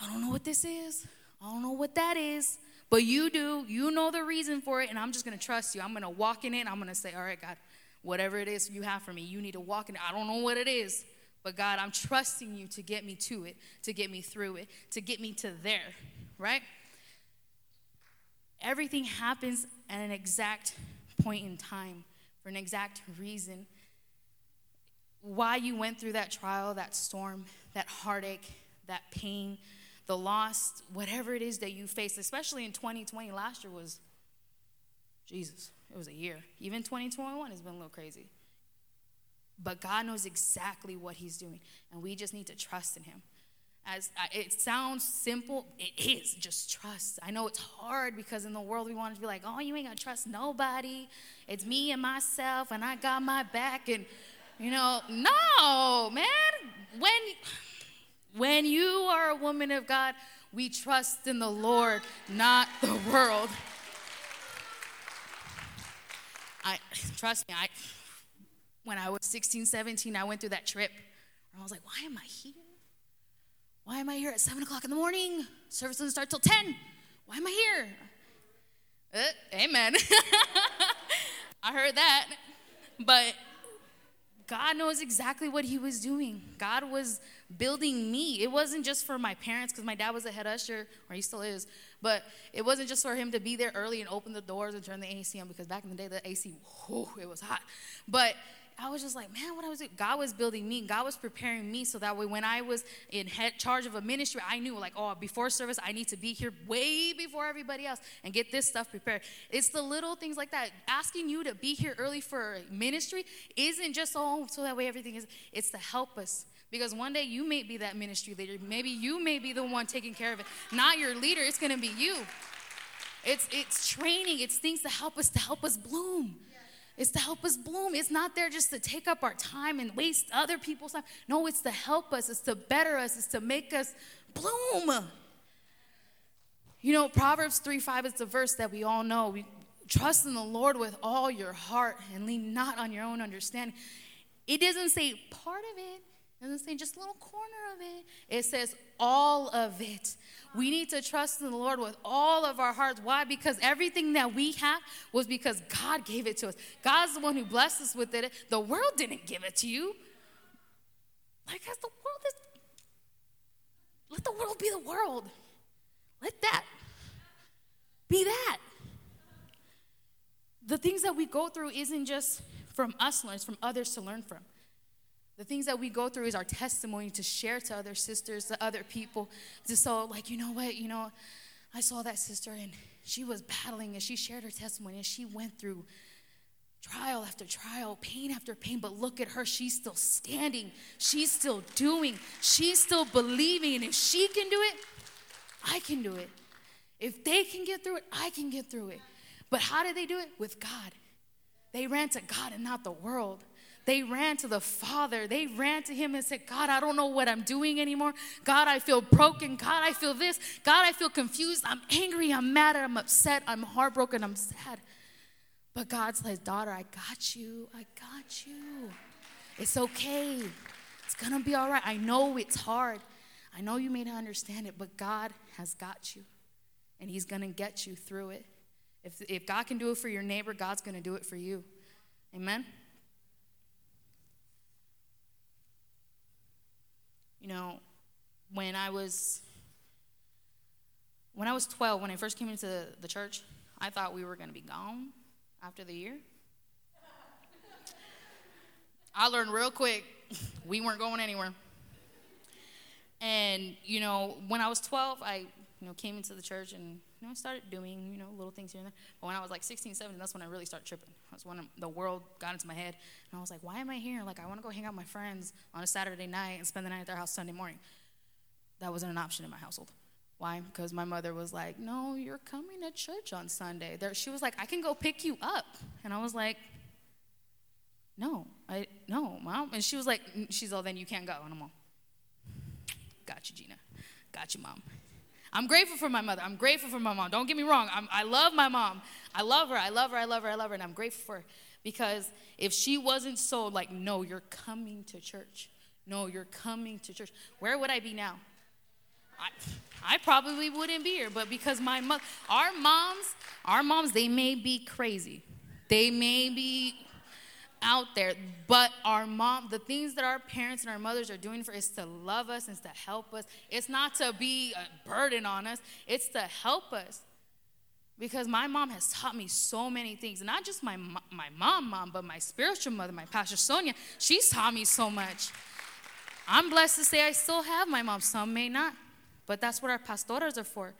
S3: I don't know what this is. I don't know what that is. But you do. You know the reason for it. And I'm just to trust you. I'm to walk in it. I'm to say, all right, God, whatever it is you have for me, you need to walk in it. I don't know what it is. But God, I'm trusting you to get me to it, to get me through it, to get me to there, right? Everything happens at an exact point in time for an exact reason. Why you went through that trial, that storm, that heartache, that pain, the loss, whatever it is that you faced, especially in 2020, last year was Jesus. It was a year. Even 2021 has been a little crazy. But God knows exactly what He's doing, and we just need to trust in Him. As uh, it sounds simple, it is just trust. I know it's hard because in the world we want to be like, oh, you ain't gonna trust nobody. It's me and myself, and I got my back. And you know, no, man. When when you are a woman of God, we trust in the Lord, not the world. I trust me. I when I was 16, 17, I went through that trip. And I was like, why am I here? Why am I here at 7 o'clock in the morning? Service doesn't start till 10. Why am I here? Uh, amen. I heard that. But God knows exactly what He was doing. God was building me. It wasn't just for my parents, because my dad was a head usher, or he still is, but it wasn't just for him to be there early and open the doors and turn the AC on, because back in the day, the AC, whew, it was hot. But I was just like, man, what I was doing? God was building me. God was preparing me so that way when I was in head, charge of a ministry, I knew like, oh, before service, I need to be here way before everybody else and get this stuff prepared. It's the little things like that. Asking you to be here early for ministry isn't just oh, so that way everything is. It's to help us. Because one day you may be that ministry leader. Maybe you may be the one taking care of it. Not your leader, it's gonna be you. It's it's training, it's things to help us to help us bloom. It's to help us bloom. It's not there just to take up our time and waste other people's time. No, it's to help us, it's to better us, it's to make us bloom. You know, Proverbs 3 5 is the verse that we all know. We trust in the Lord with all your heart and lean not on your own understanding. It doesn't say part of it, it doesn't say just a little corner of it. It says all of it. We need to trust in the Lord with all of our hearts. Why? Because everything that we have was because God gave it to us. God's the one who blessed us with it. The world didn't give it to you. Like, as the world is, let the world be the world. Let that be that. The things that we go through isn't just from us learn, it's from others to learn from. The things that we go through is our testimony to share to other sisters, to other people. To so, like, you know what, you know, I saw that sister and she was battling and she shared her testimony and she went through trial after trial, pain after pain, but look at her. She's still standing, she's still doing, she's still believing. And if she can do it, I can do it. If they can get through it, I can get through it. But how did they do it? With God. They ran to God and not the world. They ran to the Father. They ran to Him and said, God, I don't know what I'm doing anymore. God, I feel broken. God, I feel this. God, I feel confused. I'm angry. I'm mad. I'm upset. I'm heartbroken. I'm sad. But God says, Daughter, I got you. I got you. It's okay. It's going to be all right. I know it's hard. I know you may not understand it, but God has got you. And He's going to get you through it. If, if God can do it for your neighbor, God's going to do it for you. Amen? You know, when I was when I was 12, when I first came into the church, I thought we were going to be gone after the year. I learned real quick we weren't going anywhere. And you know, when I was 12, I you know came into the church and know, I started doing, you know, little things here and there. But when I was like 16, 17, that's when I really started tripping. That's when the world got into my head. And I was like, why am I here? Like, I want to go hang out with my friends on a Saturday night and spend the night at their house Sunday morning. That wasn't an option in my household. Why? Because my mother was like, no, you're coming to church on Sunday. There, she was like, I can go pick you up. And I was like, no, I, no, mom. And she was like, she's all, then you can't go. And I'm all, got you, Gina. Got you, mom. I'm grateful for my mother. I'm grateful for my mom. Don't get me wrong. I'm, i love my mom. I love her. I love her. I love her. I love her. And I'm grateful for her. Because if she wasn't so like, no, you're coming to church. No, you're coming to church. Where would I be now? I, I probably wouldn't be here. But because my mother, our moms, our moms, they may be crazy. They may be out there. But our mom, the things that our parents and our mothers are doing for is to love us and to help us. It's not to be a burden on us, it's to help us. Because my mom has taught me so many things. Not just my, my mom, mom, but my spiritual mother, my Pastor Sonia. She's taught me so much. I'm blessed to say I still have my mom. Some may not. But that's what our pastoras are for.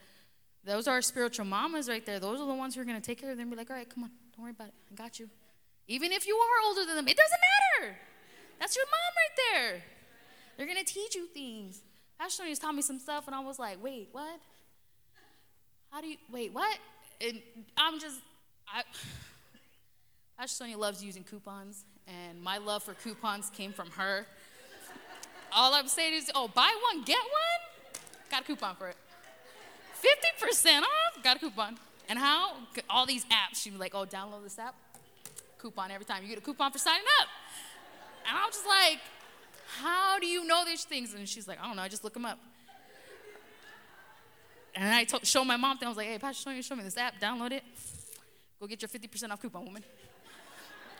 S3: Those are our spiritual mamas right there. Those are the ones who are going to take care of them and be like, all right, come on, don't worry about it. I got you. Even if you are older than them, it doesn't matter. That's your mom right there. They're gonna teach you things. Pastor Tony taught me some stuff, and I was like, wait, what? How do you, wait, what? And I'm just, I, Pastor loves using coupons, and my love for coupons came from her. All I'm saying is, oh, buy one, get one? Got a coupon for it. 50% off? Got a coupon. And how? All these apps. She'd be like, oh, download this app coupon every time. You get a coupon for signing up. And I'm just like, how do you know these things? And she's like, I don't know, I just look them up. And I told, show my mom thing. I was like, hey, Pastor Sonia, show me this app, download it. Go get your 50% off coupon, woman.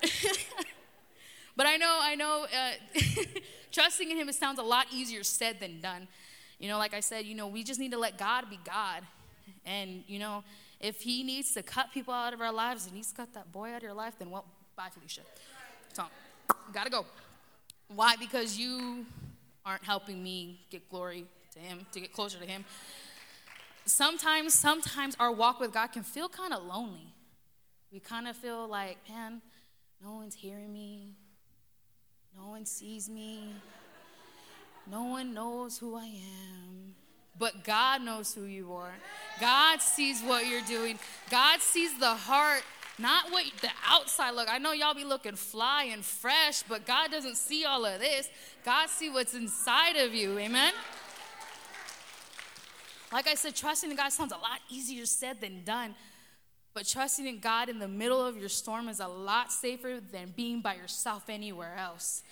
S3: but I know, I know, uh, trusting in Him, it sounds a lot easier said than done. You know, like I said, you know, we just need to let God be God. And, you know, if He needs to cut people out of our lives and He's cut that boy out of your life, then well, bye, Felicia. So, gotta go. Why? Because you aren't helping me get glory to Him, to get closer to Him. Sometimes, sometimes our walk with God can feel kind of lonely. We kind of feel like, man, no one's hearing me, no one sees me, no one knows who I am. But God knows who you are. God sees what you're doing. God sees the heart, not what the outside look. I know y'all be looking fly and fresh, but God doesn't see all of this. God see what's inside of you. Amen. Like I said, trusting in God sounds a lot easier said than done. But trusting in God in the middle of your storm is a lot safer than being by yourself anywhere else.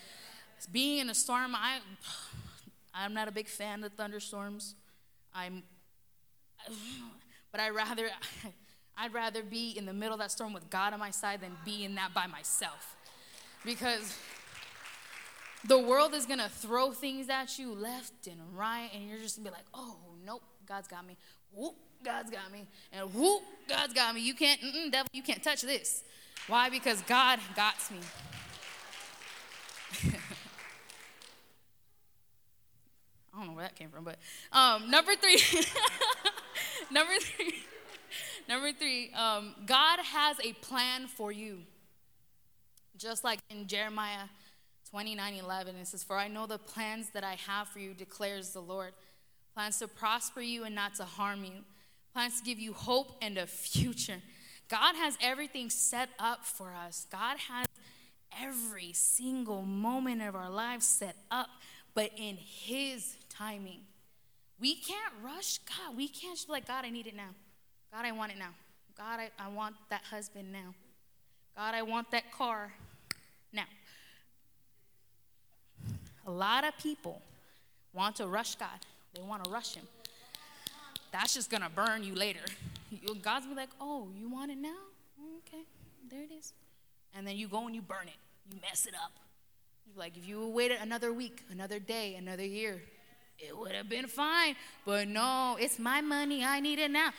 S3: Being in a storm, I, I'm not a big fan of thunderstorms. I'm, but I rather, I'd rather be in the middle of that storm with God on my side than be in that by myself, because the world is gonna throw things at you left and right, and you're just gonna be like, oh nope, God's got me. Whoop, God's got me. And whoop, God's got me. You can't, devil, you can't touch this. Why? Because God got me. I don't know where that came from, but um, number three, number three, number three, um, God has a plan for you. Just like in Jeremiah 29 11, it says, For I know the plans that I have for you, declares the Lord. Plans to prosper you and not to harm you plans to give you hope and a future. God has everything set up for us. God has every single moment of our lives set up, but in His timing. We can't rush God. We can't just be like, God, I need it now. God, I want it now. God, I, I want that husband now. God, I want that car now. A lot of people want to rush God, they want to rush Him that's just gonna burn you later. God's be like, oh, you want it now? Okay, there it is. And then you go and you burn it. You mess it up. Like if you waited another week, another day, another year, it would have been fine. But no, it's my money. I need it now.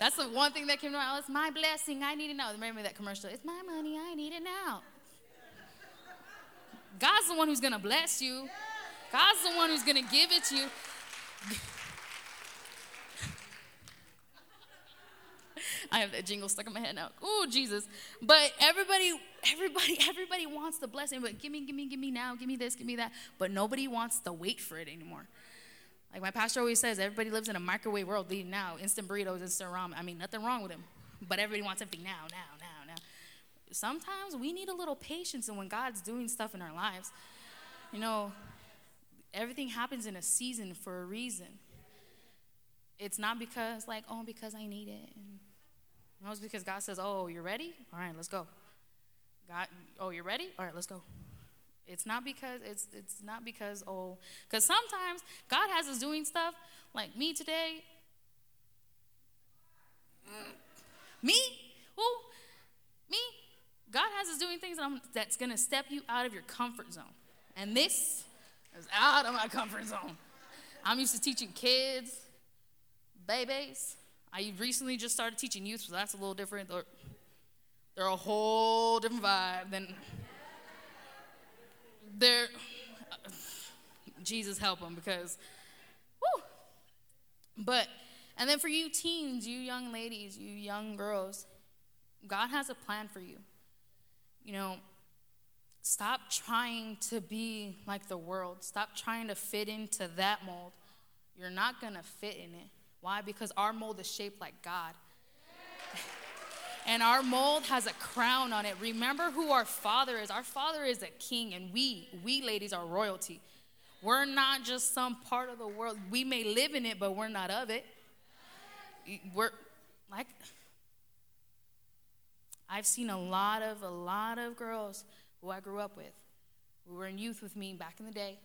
S3: That's the one thing that came to mind. Oh, it's my blessing. I need it now. Remember that commercial? It's my money. I need it now. God's the one who's going to bless you. God's the one who's going to give it to you. I have that jingle stuck in my head now. Oh, Jesus. But everybody, everybody, everybody wants the blessing, but give me, give me, give me now, give me this, give me that. But nobody wants to wait for it anymore. Like my pastor always says, everybody lives in a microwave world now. Instant burritos, instant ramen. I mean, nothing wrong with them. But everybody wants something now, now, now, now sometimes we need a little patience and when God's doing stuff in our lives. You know, everything happens in a season for a reason. It's not because, like, oh, because I need it. No, it's because God says, oh, you're ready? All right, let's go. God, oh, you're ready? All right, let's go. It's not because it's it's not because oh, because sometimes God has us doing stuff like me today. Me? Who? Me? God has us doing things that's to step you out of your comfort zone. And this is out of my comfort zone. I'm used to teaching kids, babies. I recently just started teaching youth, so that's a little different. They're, they're a whole different vibe than they're. Jesus help them because, whoo. But, and then for you teens, you young ladies, you young girls, God has a plan for you. You know, stop trying to be like the world. Stop trying to fit into that mold. You're not going to fit in it. Why? Because our mold is shaped like God. And our mold has a crown on it. Remember who our father is. Our father is a king, and we, we ladies, are royalty. We're not just some part of the world. We may live in it, but we're not of it. We're like I've seen a lot of, a lot of girls who I grew up with, who were in youth with me back in the day,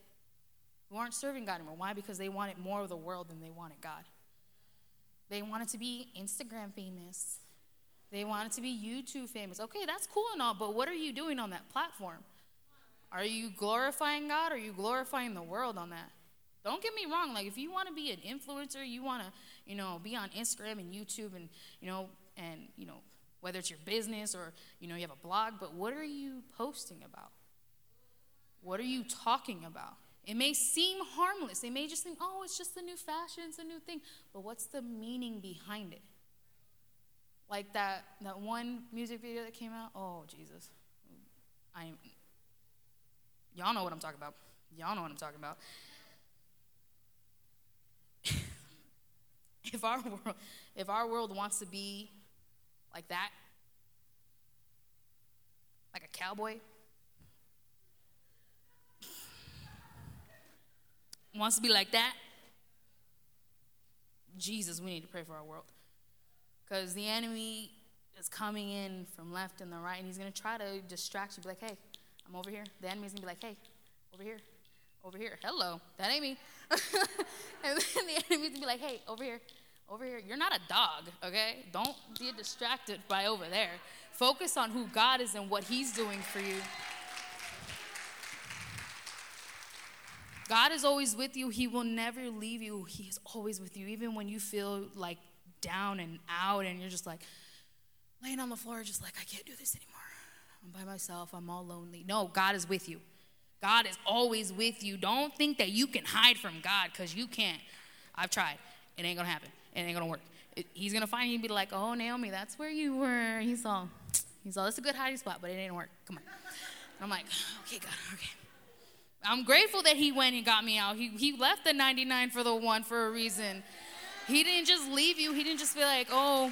S3: who aren't serving God anymore. Why? Because they wanted more of the world than they wanted God. They wanted to be Instagram famous. They wanted to be YouTube famous. Okay, that's cool and all, but what are you doing on that platform? Are you glorifying God or are you glorifying the world on that? Don't get me wrong. Like, if you want to be an influencer, you want to, you know, be on Instagram and YouTube and, you know, and, you know, whether it's your business or, you know, you have a blog, but what are you posting about? What are you talking about? It may seem harmless. They may just think, oh, it's just the new fashion, it's a new thing. But what's the meaning behind it? Like that, that one music video that came out. Oh, Jesus. I Y'all know what I'm talking about. Y'all know what I'm talking about. if our world, if our world wants to be like that, like a cowboy, wants to be like that, Jesus, we need to pray for our world. Because the enemy is coming in from left and the right, and he's going to try to distract you. Be like, hey, I'm over here. The enemy's going to be like, hey, over here, over here. Hello, that ain't me. and then the enemy's going to be like, hey, over here, over here. You're not a dog, okay? Don't be distracted by over there. Focus on who God is and what he's doing for you. God is always with you. He will never leave you. He is always with you, even when you feel like down and out and you're just like laying on the floor, just like, I can't do this anymore. I'm by myself. I'm all lonely. No, God is with you. God is always with you. Don't think that you can hide from God because you can't. I've tried. It ain't going to happen. It ain't going to work. It, he's going to find you and be like, oh, Naomi, that's where you were. He's all, he's all, that's a good hiding spot, but it ain't work. Come on. I'm like, okay, God, okay. I'm grateful that he went and got me out. He, he left the 99 for the one for a reason. He didn't just leave you. He didn't just be like, oh,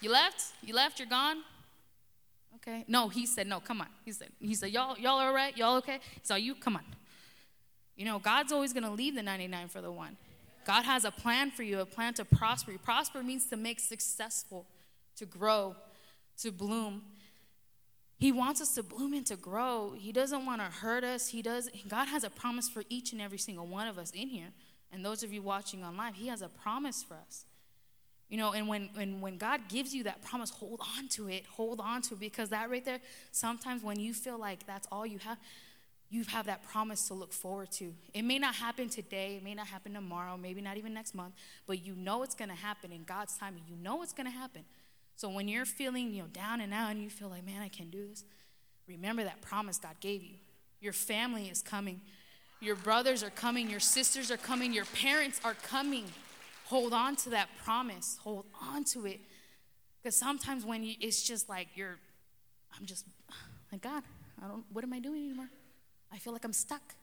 S3: you left? You left? You're gone? Okay. No, he said, no, come on. He said, he said, y'all, y'all all right? Y'all okay? So you, come on. You know, God's always going to leave the 99 for the one. God has a plan for you, a plan to prosper you. Prosper means to make successful, to grow, to bloom. He wants us to bloom and to grow. He doesn't want to hurt us. He does. God has a promise for each and every single one of us in here. And those of you watching online, He has a promise for us. You know, and when, when, when God gives you that promise, hold on to it. Hold on to it because that right there, sometimes when you feel like that's all you have, you have that promise to look forward to. It may not happen today, it may not happen tomorrow, maybe not even next month, but you know it's going to happen in God's timing. You know it's going to happen. So when you're feeling, you know, down and out and you feel like, man, I can't do this, remember that promise God gave you. Your family is coming. Your brothers are coming. Your sisters are coming. Your parents are coming. Hold on to that promise. Hold on to it. Because sometimes when you, it's just like you're, I'm just like, God, I don't, what am I doing anymore? I feel like I'm stuck.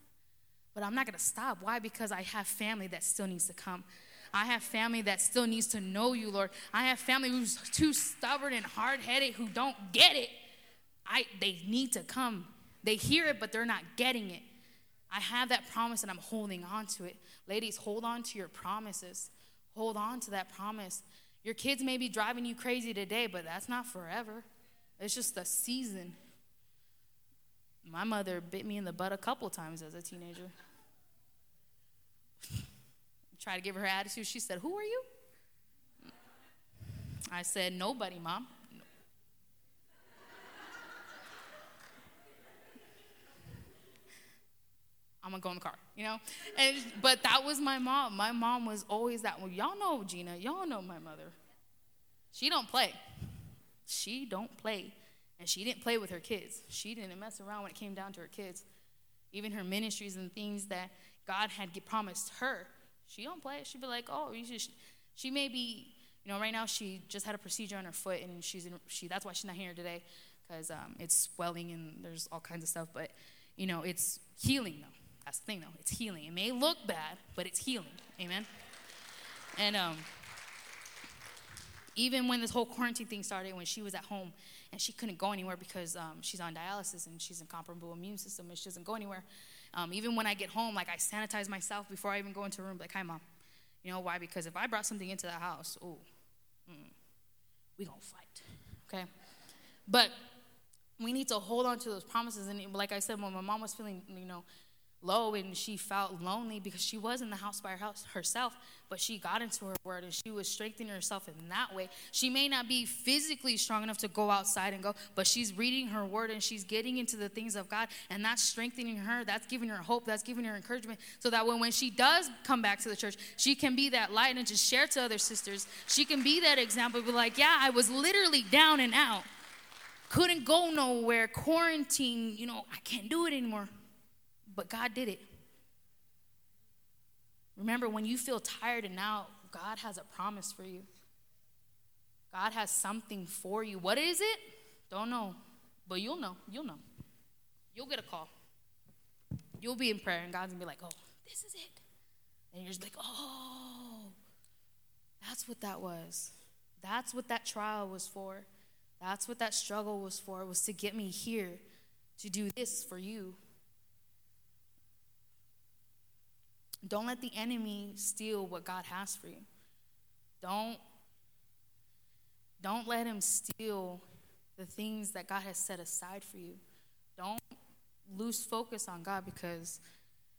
S3: But I'm not going to stop. Why? Because I have family that still needs to come. I have family that still needs to know you, Lord. I have family who's too stubborn and hard headed who don't get it. I, they need to come. They hear it, but they're not getting it. I have that promise and I'm holding on to it. Ladies, hold on to your promises. Hold on to that promise. Your kids may be driving you crazy today, but that's not forever. It's just a season. My mother bit me in the butt a couple times as a teenager tried to give her attitude. She said, Who are you? I said, Nobody, mom. I'm gonna go in the car, you know? And but that was my mom. My mom was always that well, y'all know Gina, y'all know my mother. She don't play. She don't play. And she didn't play with her kids. She didn't mess around when it came down to her kids. Even her ministries and things that God had promised her, she don't play. She'd be like, oh, you she may be, you know, right now she just had a procedure on her foot, and she's in, she. That's why she's not here today, because um, it's swelling and there's all kinds of stuff. But you know, it's healing though. That's the thing though. It's healing. It may look bad, but it's healing. Amen. And um, even when this whole quarantine thing started, when she was at home and she couldn't go anywhere because um, she's on dialysis and she's in a comparable immune system and she doesn't go anywhere. Um, even when I get home, like I sanitize myself before I even go into a room. Like, hi, mom. You know why? Because if I brought something into the house, oh, mm, we gonna fight. Okay. But we need to hold on to those promises. And like I said, when my mom was feeling, you know, low and she felt lonely because she was in the house by herself, but she got into her word and she was strengthening herself in that way. She may not be physically strong enough to go outside and go, but she's reading her word and she's getting into the things of God, and that's strengthening her. That's giving her hope. That's giving her encouragement so that when, when she does come back to the church, she can be that light and just share to other sisters. She can be that example, be like, yeah, I was literally down and out couldn't go nowhere, quarantine, you know, I can't do it anymore. But God did it. Remember, when you feel tired and now God has a promise for you. God has something for you. What is it? Don't know. But you'll know. You'll know. You'll get a call. You'll be in prayer, and God's gonna be like, oh, this is it. And you're just like, oh, that's what that was. That's what that trial was for. That's what that struggle was for, was to get me here to do this for you. Don't let the enemy steal what God has for you. Don't don't let him steal the things that God has set aside for you. Don't lose focus on God because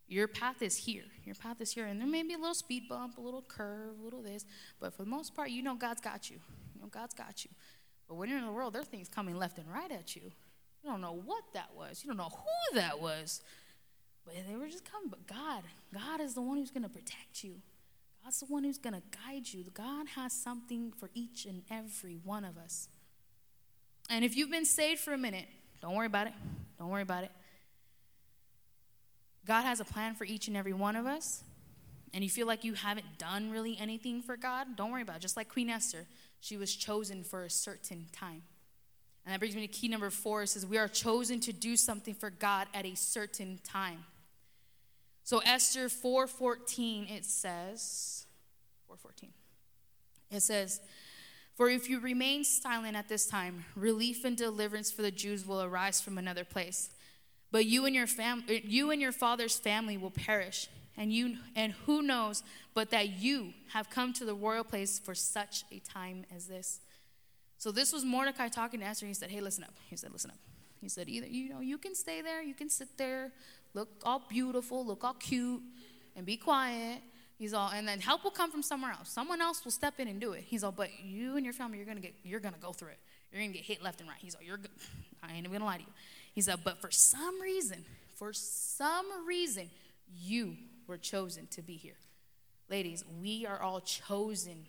S3: your path is here. Your path is here. And there may be a little speed bump, a little curve, a little this, but for the most part, you know God's got you. You know God's got you. But when you're in the world, there are things coming left and right at you. You don't know what that was. You don't know who that was. But they were just coming. But God, God is the one who's going to protect you. God's the one who's going to guide you. God has something for each and every one of us. And if you've been saved for a minute, don't worry about it. Don't worry about it. God has a plan for each and every one of us. And you feel like you haven't done really anything for God, don't worry about it. Just like Queen Esther, she was chosen for a certain time. And that brings me to key number four. It says, We are chosen to do something for God at a certain time. So Esther 4:14 it says 4:14. It says, "For if you remain silent at this time, relief and deliverance for the Jews will arise from another place. But you and your fam- you and your father's family will perish, and you and who knows but that you have come to the royal place for such a time as this." So this was Mordecai talking to Esther. He said, "Hey, listen up." He said, "Listen up." He said, "Either you know, you can stay there, you can sit there, look all beautiful, look all cute, and be quiet. He's all, and then help will come from somewhere else. Someone else will step in and do it. He's all, but you and your family, you're gonna get, you're gonna go through it. You're gonna get hit left and right. He's all, you're, I ain't even gonna lie to you. He said, but for some reason, for some reason, you were chosen to be here. Ladies, we are all chosen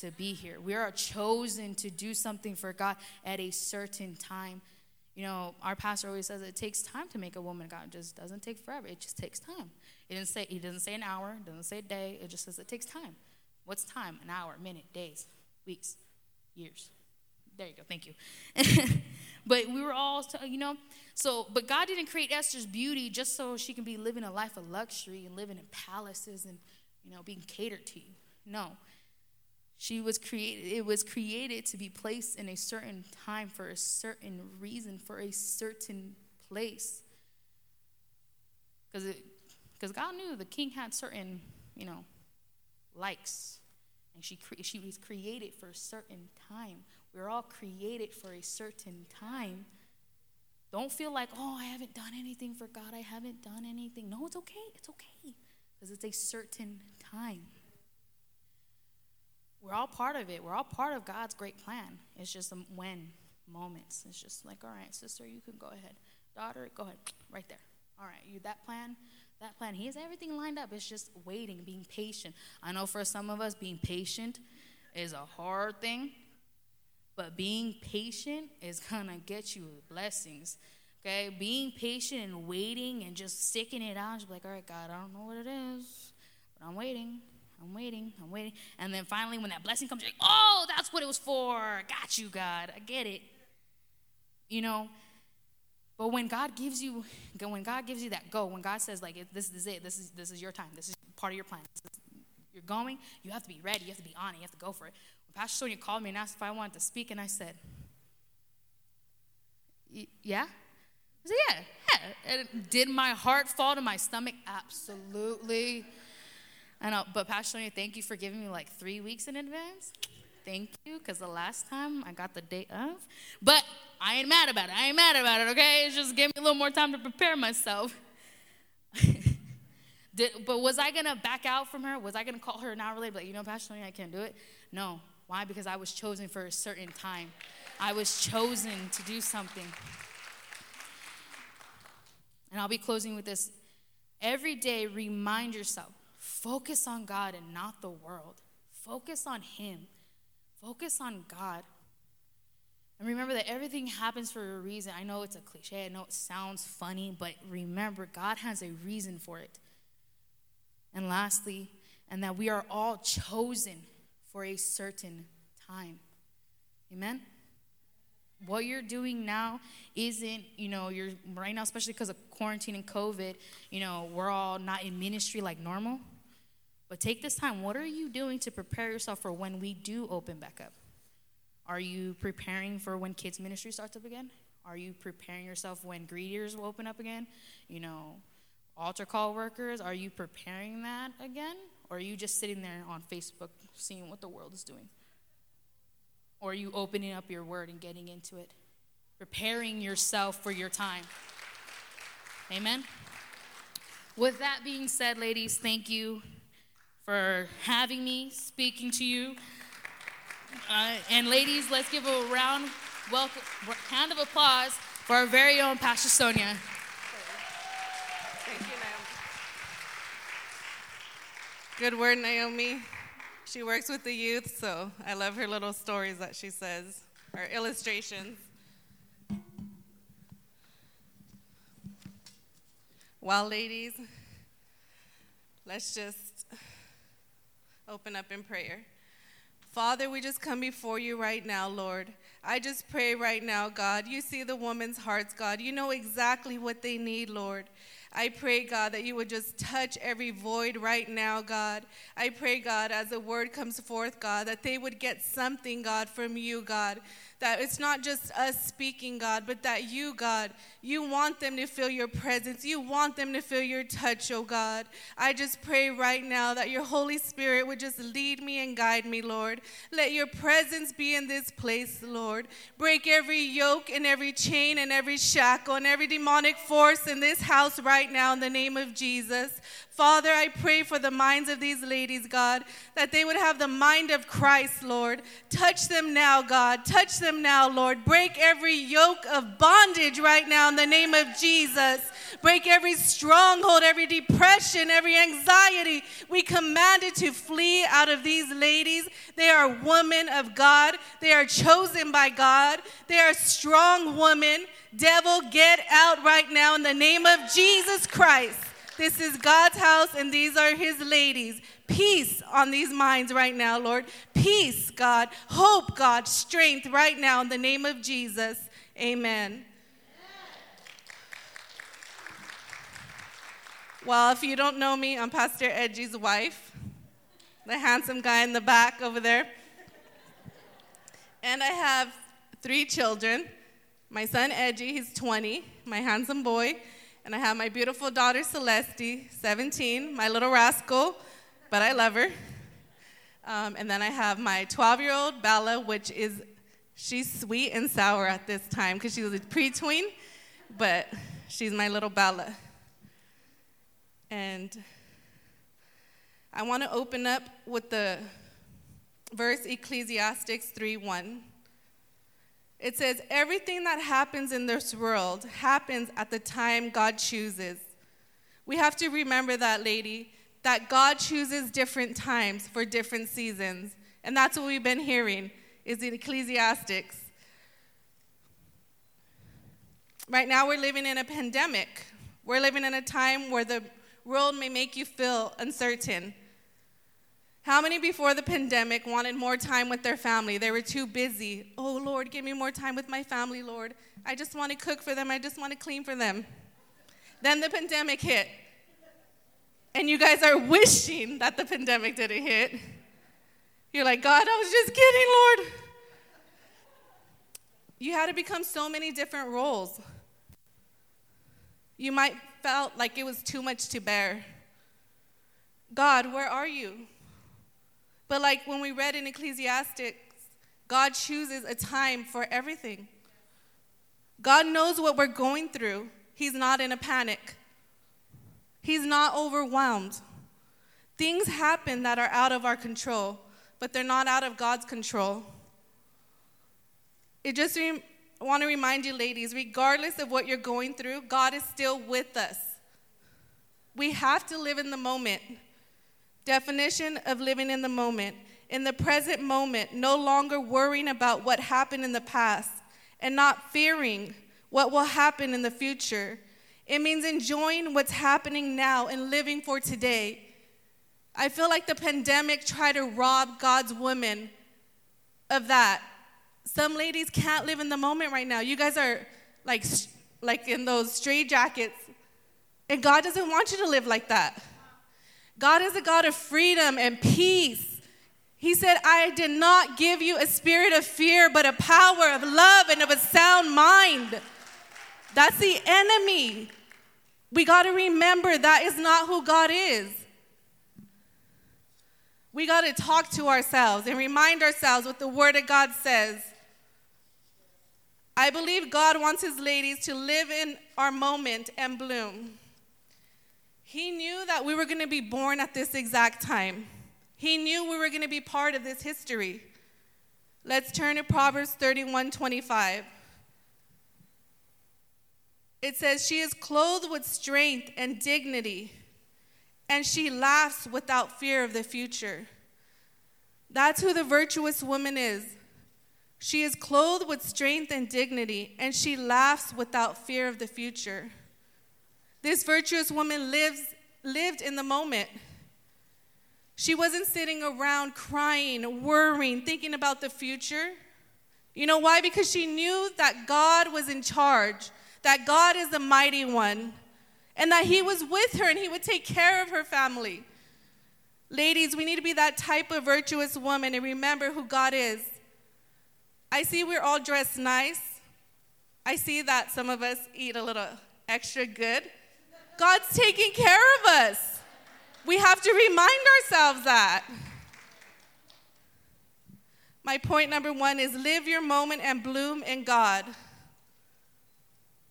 S3: to be here. We are chosen to do something for God at a certain time. You know, our pastor always says it takes time to make a woman God. It just doesn't take forever. It just takes time. He didn't say he doesn't say an hour, doesn't say a day. It just says it takes time. What's time? An hour, minute, days, weeks, years. There you go. Thank you. but we were all, you know, so, but God didn't create Esther's beauty just so she can be living a life of luxury and living in palaces and, you know, being catered to. No. She was created, it was created to be placed in a certain time for a certain reason, for a certain place. Because because God knew the king had certain, you know, likes. And she, cre- she was created for a certain time. We're all created for a certain time. Don't feel like, oh, I haven't done anything for God. I haven't done anything. No, it's okay. It's okay. Because it's a certain time. We're all part of it. We're all part of God's great plan. It's just when moments. It's just like, all right, sister, you can go ahead. Daughter, go ahead. Right there. All right, you that plan, that plan. He has everything lined up. It's just waiting, being patient. I know for some of us, being patient is a hard thing, but being patient is gonna get you blessings. Okay, being patient and waiting and just sticking it out, just like, all right, God, I don't know what it is, but I'm waiting. I'm waiting, I'm waiting. And then finally, when that blessing comes, like, oh, that's what it was for. Got you, God. I get it. You know, but when God gives you, when God gives you that go, when God says like, this is it, this is this is your time, this is part of your plan. Is, you're going, you have to be ready, you have to be on it, you have to go for it. When Pastor Sonia called me and asked if I wanted to speak, and I said, yeah. I said, yeah, yeah. And did my heart fall to my stomach? Absolutely. I know, but Pastor Sonia, thank you for giving me like three weeks in advance. thank you because the last time I got the day of. But I ain't mad about it. I ain't mad about it, okay? It just gave me a little more time to prepare myself. Did, but was I gonna back out from her? Was I gonna call her an hour later, like, you know, Pastor Tony, I can't do it? No. Why? Because I was chosen for a certain time. I was chosen to do something. And I'll be closing with this. Every day, remind yourself focus on God and not the world. Focus on Him. Focus on God. And remember that everything happens for a reason. I know it's a cliche, I know it sounds funny, but remember, God has a reason for it. And lastly, and that we are all chosen for a certain time. Amen? What you're doing now isn't, you know, you're right now, especially because of quarantine and COVID, you know, we're all not in ministry like normal. But take this time. What are you doing to prepare yourself for when we do open back up? Are you preparing for when kids' ministry starts up again? Are you preparing yourself when greeters will open up again? You know, altar call workers, are you preparing that again? Or are you just sitting there on Facebook seeing what the world is doing? Or are you opening up your word and getting into it? Preparing yourself for your time. Amen? With that being said, ladies, thank you for having me, speaking to you. Uh, and ladies, let's give a round welcome, hand of applause for our very own Pastor Sonia.
S2: Thank you, Naomi. Good word, Naomi. She works with the youth, so I love her little stories that she says, or illustrations. Well, ladies, let's just open up in prayer. Father, we just come before you right now, Lord. I just pray right now, God. You see the woman's hearts, God. You know exactly what they need, Lord. I pray, God, that you would just touch every void right now, God. I pray, God, as the word comes forth, God, that they would get something, God, from you, God. That it's not just us speaking, God, but that you, God, you want them to feel your presence. You want them to feel your touch, oh God. I just pray right now that your Holy Spirit would just lead me and guide me, Lord. Let your presence be in this place, Lord. Break every yoke and every chain and every shackle and every demonic force in this house right now in the name of Jesus. Father, I pray for the minds of these ladies, God, that they would have the mind of Christ, Lord. Touch them now, God. Touch them now, Lord. Break every yoke of bondage right now in the name of Jesus. Break every stronghold, every depression, every anxiety. We command it to flee out of these ladies. They are women of God, they are chosen by God, they are strong women. Devil, get out right now in the name of Jesus Christ. This is God's house, and these are his ladies. Peace on these minds right now, Lord. Peace, God. Hope, God. Strength right now in the name of Jesus. Amen. Well, if you don't know me, I'm Pastor Edgy's wife, the handsome guy in the back over there. And I have three children. My son Edgy, he's 20, my handsome boy. And I have my beautiful daughter Celeste, 17, my little rascal, but I love her. Um, and then I have my 12 year old Bella, which is, she's sweet and sour at this time because she's a pre-tween, but she's my little Bella. And I want to open up with the verse Ecclesiastes 3 1. It says, Everything that happens in this world happens at the time God chooses. We have to remember that, lady, that God chooses different times for different seasons. And that's what we've been hearing is in Ecclesiastics. Right now we're living in a pandemic. We're living in a time where the world may make you feel uncertain. How many before the pandemic wanted more time with their family? They were too busy. Oh, Lord, give me more time with my family, Lord. I just want to cook for them. I just want to clean for them. Then the pandemic hit. And you guys are wishing that the pandemic didn't hit. You're like, God, I was just kidding, Lord. You had to become so many different roles. You might felt like it was too much to bear. God, where are you? But like when we read in Ecclesiastics God chooses a time for everything. God knows what we're going through. He's not in a panic, He's not overwhelmed. Things happen that are out of our control, but they're not out of God's control. It just re- want to remind you, ladies, regardless of what you're going through, God is still with us. We have to live in the moment. Definition of living in the moment. In the present moment, no longer worrying about what happened in the past and not fearing what will happen in the future. It means enjoying what's happening now and living for today. I feel like the pandemic tried to rob God's women of that. Some ladies can't live in the moment right now. You guys are like, like in those straight jackets. And God doesn't want you to live like that. God is a God of freedom and peace. He said, I did not give you a spirit of fear, but a power of love and of a sound mind. That's the enemy. We got to remember that is not who God is. We got to talk to ourselves and remind ourselves what the Word of God says. I believe God wants His ladies to live in our moment and bloom. He knew that we were going to be born at this exact time. He knew we were going to be part of this history. Let's turn to Proverbs 31 25. It says, She is clothed with strength and dignity, and she laughs without fear of the future. That's who the virtuous woman is. She is clothed with strength and dignity, and she laughs without fear of the future. This virtuous woman lives, lived in the moment. She wasn't sitting around crying, worrying, thinking about the future. You know why? Because she knew that God was in charge that God is the mighty one and that He was with her and He would take care of her family. Ladies, we need to be that type of virtuous woman and remember who God is. I see we're all dressed nice. I see that some of us eat a little extra good. God's taking care of us. We have to remind ourselves that. My point number one is live your moment and bloom in God.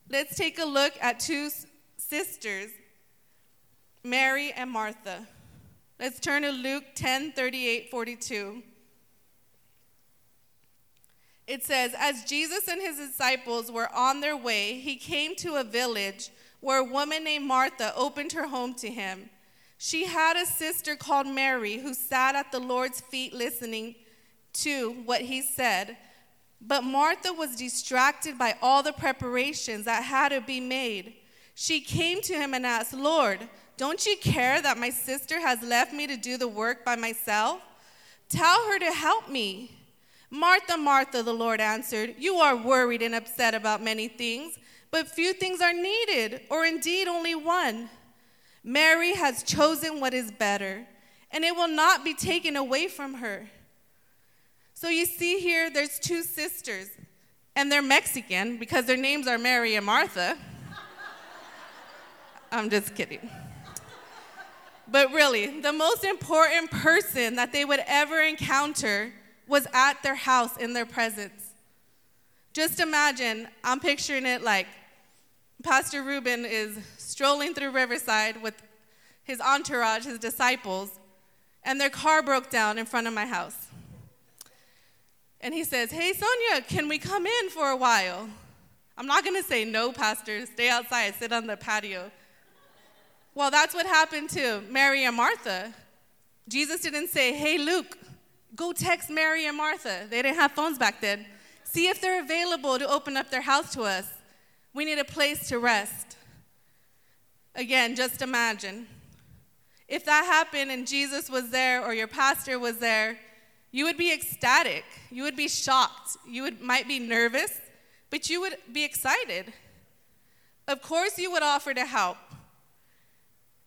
S2: Let's take a look at two sisters, Mary and Martha. Let's turn to Luke 10 38 42. It says, As Jesus and his disciples were on their way, he came to a village where a woman named Martha opened her home to him. She had a sister called Mary who sat at the Lord's feet listening to what he said. But Martha was distracted by all the preparations that had to be made. She came to him and asked, Lord, don't you care that my sister has left me to do the work by myself? Tell her to help me. Martha, Martha, the Lord answered, You are worried and upset about many things, but few things are needed, or indeed only one. Mary has chosen what is better, and it will not be taken away from her. So you see here, there's two sisters, and they're Mexican because their names are Mary and Martha. I'm just kidding. But really, the most important person that they would ever encounter was at their house in their presence. Just imagine, I'm picturing it like Pastor Ruben is strolling through Riverside with his entourage, his disciples, and their car broke down in front of my house and he says, Hey, Sonia, can we come in for a while? I'm not going to say no, Pastor, stay outside, sit on the patio. Well, that's what happened to Mary and Martha. Jesus didn't say, Hey, Luke, go text Mary and Martha. They didn't have phones back then. See if they're available to open up their house to us. We need a place to rest. Again, just imagine. If that happened and Jesus was there or your pastor was there, you would be ecstatic. You would be shocked. You would, might be nervous, but you would be excited. Of course, you would offer to help.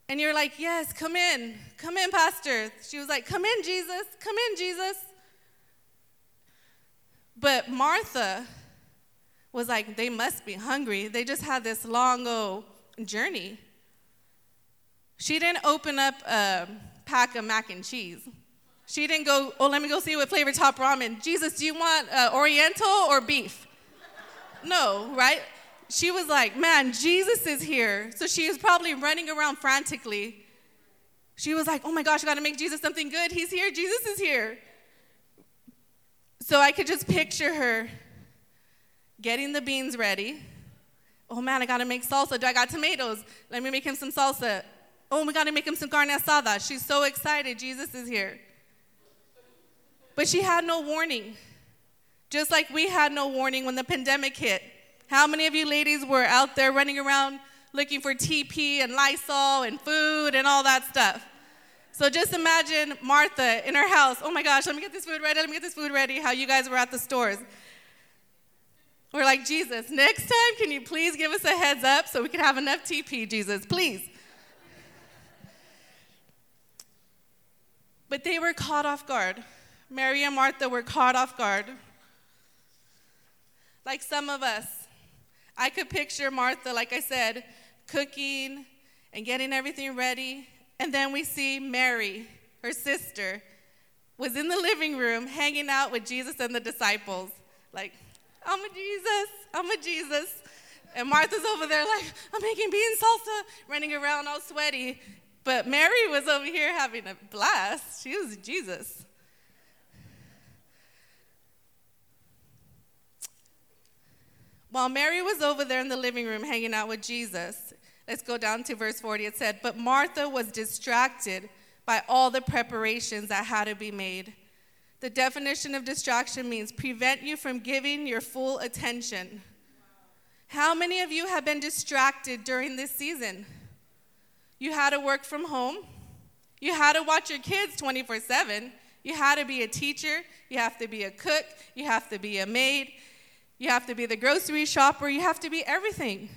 S2: And you're like, Yes, come in. Come in, Pastor. She was like, Come in, Jesus. Come in, Jesus. But Martha was like, They must be hungry. They just had this long old journey. She didn't open up a pack of mac and cheese. She didn't go, oh, let me go see what flavor top ramen. Jesus, do you want uh, Oriental or beef? No, right? She was like, man, Jesus is here. So she was probably running around frantically. She was like, oh my gosh, I gotta make Jesus something good. He's here, Jesus is here. So I could just picture her getting the beans ready. Oh man, I gotta make salsa. Do I got tomatoes? Let me make him some salsa. Oh, we gotta make him some carne asada. She's so excited. Jesus is here. But she had no warning. Just like we had no warning when the pandemic hit. How many of you ladies were out there running around looking for TP and Lysol and food and all that stuff? So just imagine Martha in her house. Oh my gosh, let me get this food ready. Let me get this food ready. How you guys were at the stores. We're like, Jesus, next time, can you please give us a heads up so we can have enough TP, Jesus, please. But they were caught off guard. Mary and Martha were caught off guard. Like some of us, I could picture Martha, like I said, cooking and getting everything ready. And then we see Mary, her sister, was in the living room hanging out with Jesus and the disciples. Like, I'm a Jesus, I'm a Jesus. And Martha's over there like, I'm making bean salsa, running around all sweaty. But Mary was over here having a blast. She was Jesus. While Mary was over there in the living room hanging out with Jesus, let's go down to verse 40. It said, But Martha was distracted by all the preparations that had to be made. The definition of distraction means prevent you from giving your full attention. How many of you have been distracted during this season? You had to work from home. You had to watch your kids 24 7. You had to be a teacher. You have to be a cook. You have to be a maid. You have to be the grocery shopper. You have to be everything.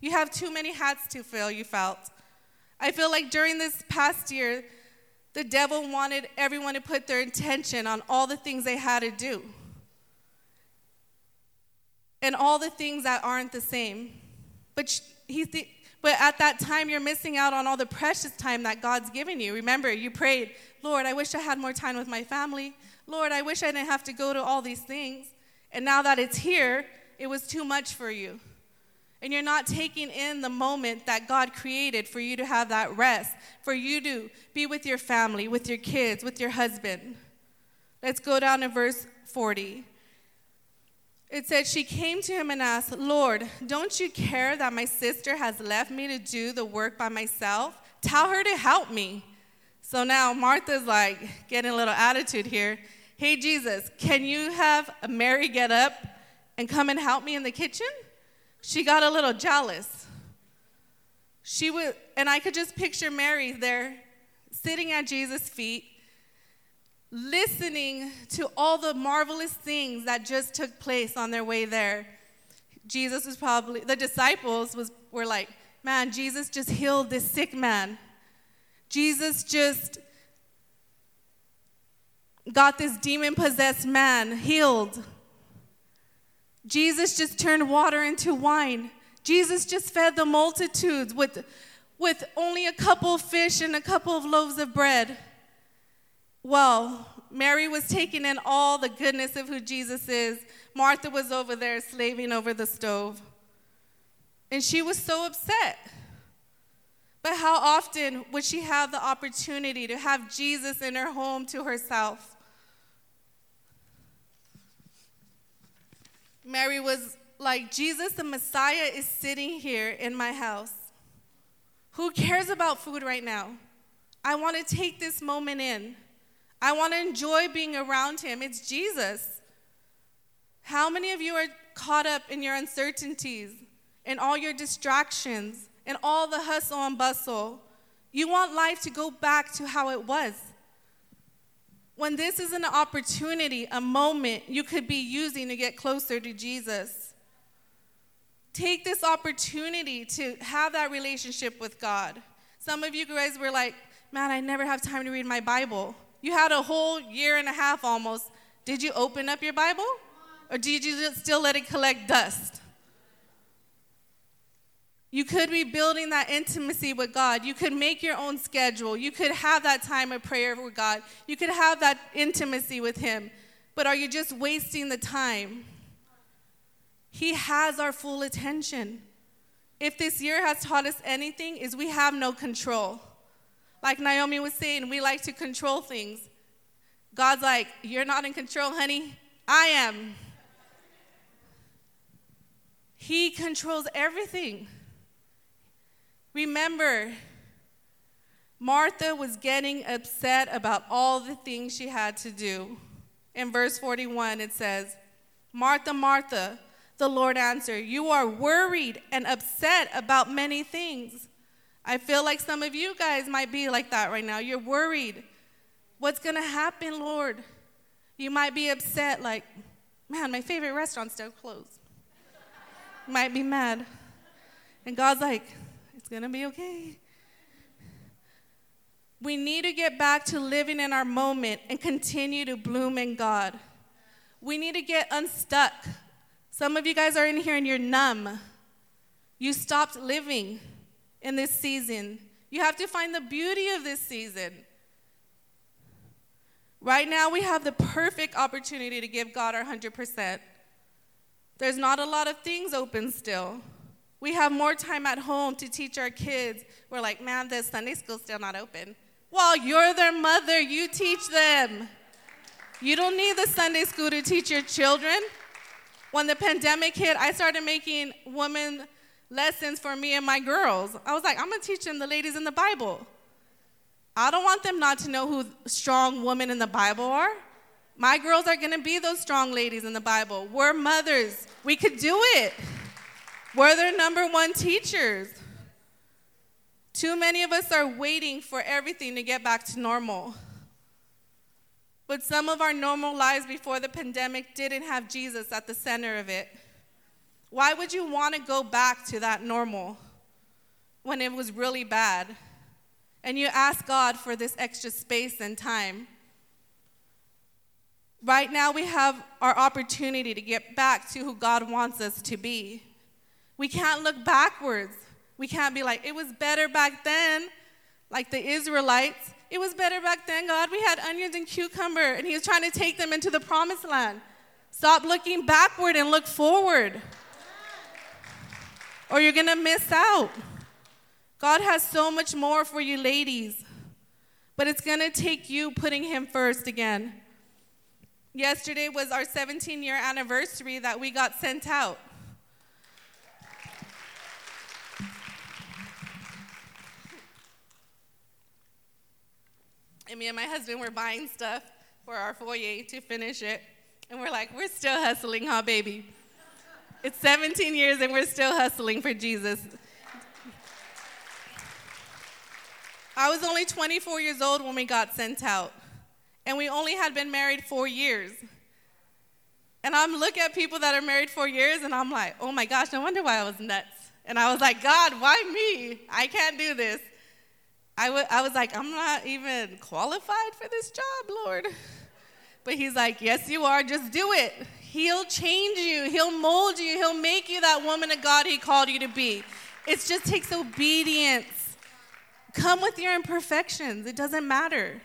S2: You have too many hats to fill, you felt. I feel like during this past year, the devil wanted everyone to put their intention on all the things they had to do and all the things that aren't the same. But he th- but at that time you're missing out on all the precious time that God's given you. Remember, you prayed, "Lord, I wish I had more time with my family. Lord, I wish I didn't have to go to all these things." And now that it's here, it was too much for you and you're not taking in the moment that God created for you to have that rest, for you to be with your family, with your kids, with your husband. Let's go down to verse 40. It said, She came to him and asked, Lord, don't you care that my sister has left me to do the work by myself? Tell her to help me. So now Martha's like getting a little attitude here. Hey, Jesus, can you have Mary get up and come and help me in the kitchen? She got a little jealous. She would, and I could just picture Mary there sitting at Jesus' feet, listening to all the marvelous things that just took place on their way there. Jesus was probably, the disciples was, were like, man, Jesus just healed this sick man. Jesus just got this demon possessed man healed. Jesus just turned water into wine. Jesus just fed the multitudes with, with only a couple of fish and a couple of loaves of bread. Well, Mary was taking in all the goodness of who Jesus is. Martha was over there slaving over the stove. And she was so upset. But how often would she have the opportunity to have Jesus in her home to herself? Mary was like, Jesus, the Messiah, is sitting here in my house. Who cares about food right now? I want to take this moment in. I want to enjoy being around him. It's Jesus. How many of you are caught up in your uncertainties and all your distractions and all the hustle and bustle? You want life to go back to how it was when this is an opportunity, a moment you could be using to get closer to Jesus. Take this opportunity to have that relationship with God. Some of you guys were like, man, I never have time to read my Bible. You had a whole year and a half almost. Did you open up your Bible? Or did you still let it collect dust? You could be building that intimacy with God. You could make your own schedule. You could have that time of prayer with God. You could have that intimacy with Him. But are you just wasting the time? He has our full attention. If this year has taught us anything, is we have no control. Like Naomi was saying, we like to control things. God's like, You're not in control, honey. I am. He controls everything. Remember, Martha was getting upset about all the things she had to do. In verse 41, it says, Martha, Martha, the Lord answered, You are worried and upset about many things. I feel like some of you guys might be like that right now. You're worried. What's going to happen, Lord? You might be upset, like, man, my favorite restaurant's still closed. might be mad. And God's like, it's going to be okay. We need to get back to living in our moment and continue to bloom in God. We need to get unstuck. Some of you guys are in here and you're numb. You stopped living in this season. You have to find the beauty of this season. Right now, we have the perfect opportunity to give God our 100%. There's not a lot of things open still. We have more time at home to teach our kids. We're like, man, the Sunday school's still not open. Well, you're their mother, you teach them. You don't need the Sunday school to teach your children. When the pandemic hit, I started making women lessons for me and my girls. I was like, I'm gonna teach them the ladies in the Bible. I don't want them not to know who strong women in the Bible are. My girls are gonna be those strong ladies in the Bible. We're mothers, we could do it. We're their number one teachers. Too many of us are waiting for everything to get back to normal. But some of our normal lives before the pandemic didn't have Jesus at the center of it. Why would you want to go back to that normal when it was really bad? And you ask God for this extra space and time. Right now, we have our opportunity to get back to who God wants us to be. We can't look backwards. We can't be like, it was better back then, like the Israelites. It was better back then, God. We had onions and cucumber, and He was trying to take them into the promised land. Stop looking backward and look forward, or you're going to miss out. God has so much more for you, ladies, but it's going to take you putting Him first again. Yesterday was our 17 year anniversary that we got sent out. And me and my husband were buying stuff for our foyer to finish it. And we're like, we're still hustling, huh, baby? It's 17 years and we're still hustling for Jesus. I was only 24 years old when we got sent out, and we only had been married four years. And I'm looking at people that are married four years, and I'm like, oh my gosh, no wonder why I was nuts. And I was like, God, why me? I can't do this. I, w- I was like, I'm not even qualified for this job, Lord. But he's like, Yes, you are. Just do it. He'll change you, He'll mold you, He'll make you that woman of God He called you to be. It just takes obedience. Come with your imperfections, it doesn't matter.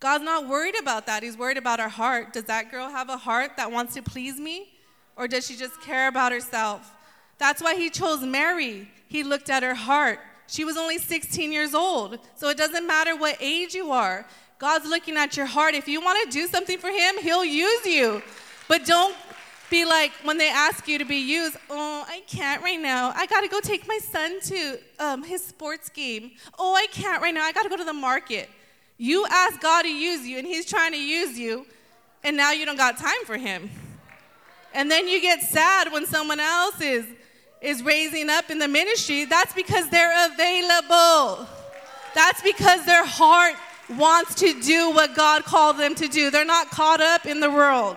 S2: God's not worried about that. He's worried about our heart. Does that girl have a heart that wants to please me? Or does she just care about herself? That's why He chose Mary. He looked at her heart. She was only 16 years old. So it doesn't matter what age you are. God's looking at your heart. If you want to do something for Him, He'll use you. But don't be like when they ask you to be used, oh, I can't right now. I got to go take my son to um, his sports game. Oh, I can't right now. I got to go to the market. You ask God to use you, and He's trying to use you, and now you don't got time for Him. And then you get sad when someone else is is raising up in the ministry, that's because they're available. That's because their heart wants to do what God called them to do. They're not caught up in the world.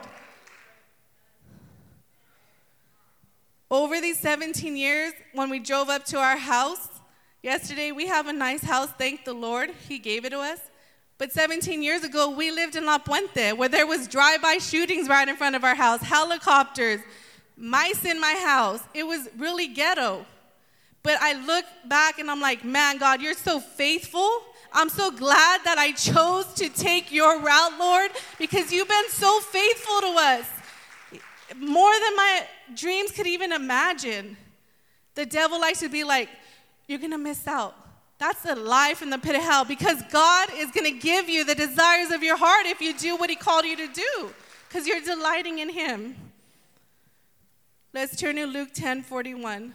S2: Over these 17 years, when we drove up to our house, yesterday we have a nice house, thank the Lord, He gave it to us. But 17 years ago, we lived in La Puente, where there was drive-by shootings right in front of our house, helicopters, mice in my house. It was really ghetto. But I look back and I'm like, man, God, you're so faithful. I'm so glad that I chose to take your route, Lord, because you've been so faithful to us. More than my dreams could even imagine. The devil likes to be like, you're gonna miss out. That's a lie from the pit of hell because God is gonna give you the desires of your heart if you do what He called you to do, because you're delighting in Him. Let's turn to Luke 10 41.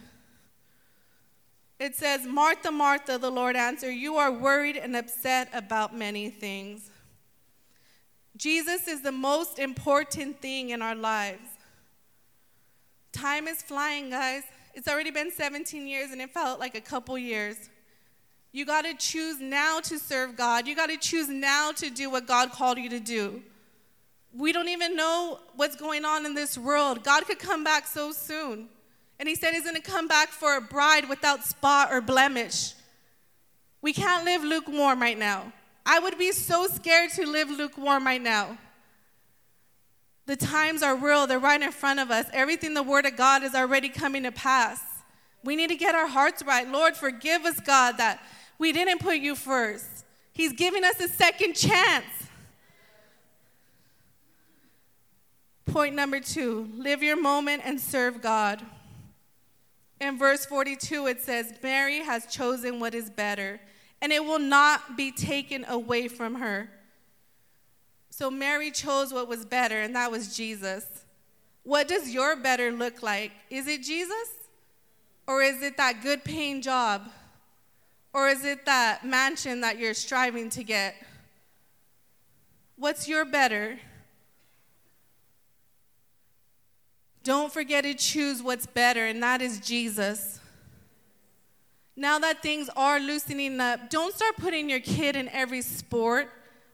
S2: It says, Martha, Martha, the Lord answered, You are worried and upset about many things. Jesus is the most important thing in our lives. Time is flying, guys. It's already been 17 years and it felt like a couple years. You got to choose now to serve God. You got to choose now to do what God called you to do. We don't even know what's going on in this world. God could come back so soon. And he said he's going to come back for a bride without spot or blemish. We can't live lukewarm right now. I would be so scared to live lukewarm right now. The times are real, they're right in front of us. Everything the Word of God is already coming to pass. We need to get our hearts right. Lord, forgive us, God, that we didn't put you first. He's giving us a second chance. Point number two live your moment and serve God. In verse 42, it says, Mary has chosen what is better, and it will not be taken away from her. So Mary chose what was better, and that was Jesus. What does your better look like? Is it Jesus? Or is it that good paying job? Or is it that mansion that you're striving to get? What's your better? Don't forget to choose what's better, and that is Jesus. Now that things are loosening up, don't start putting your kid in every sport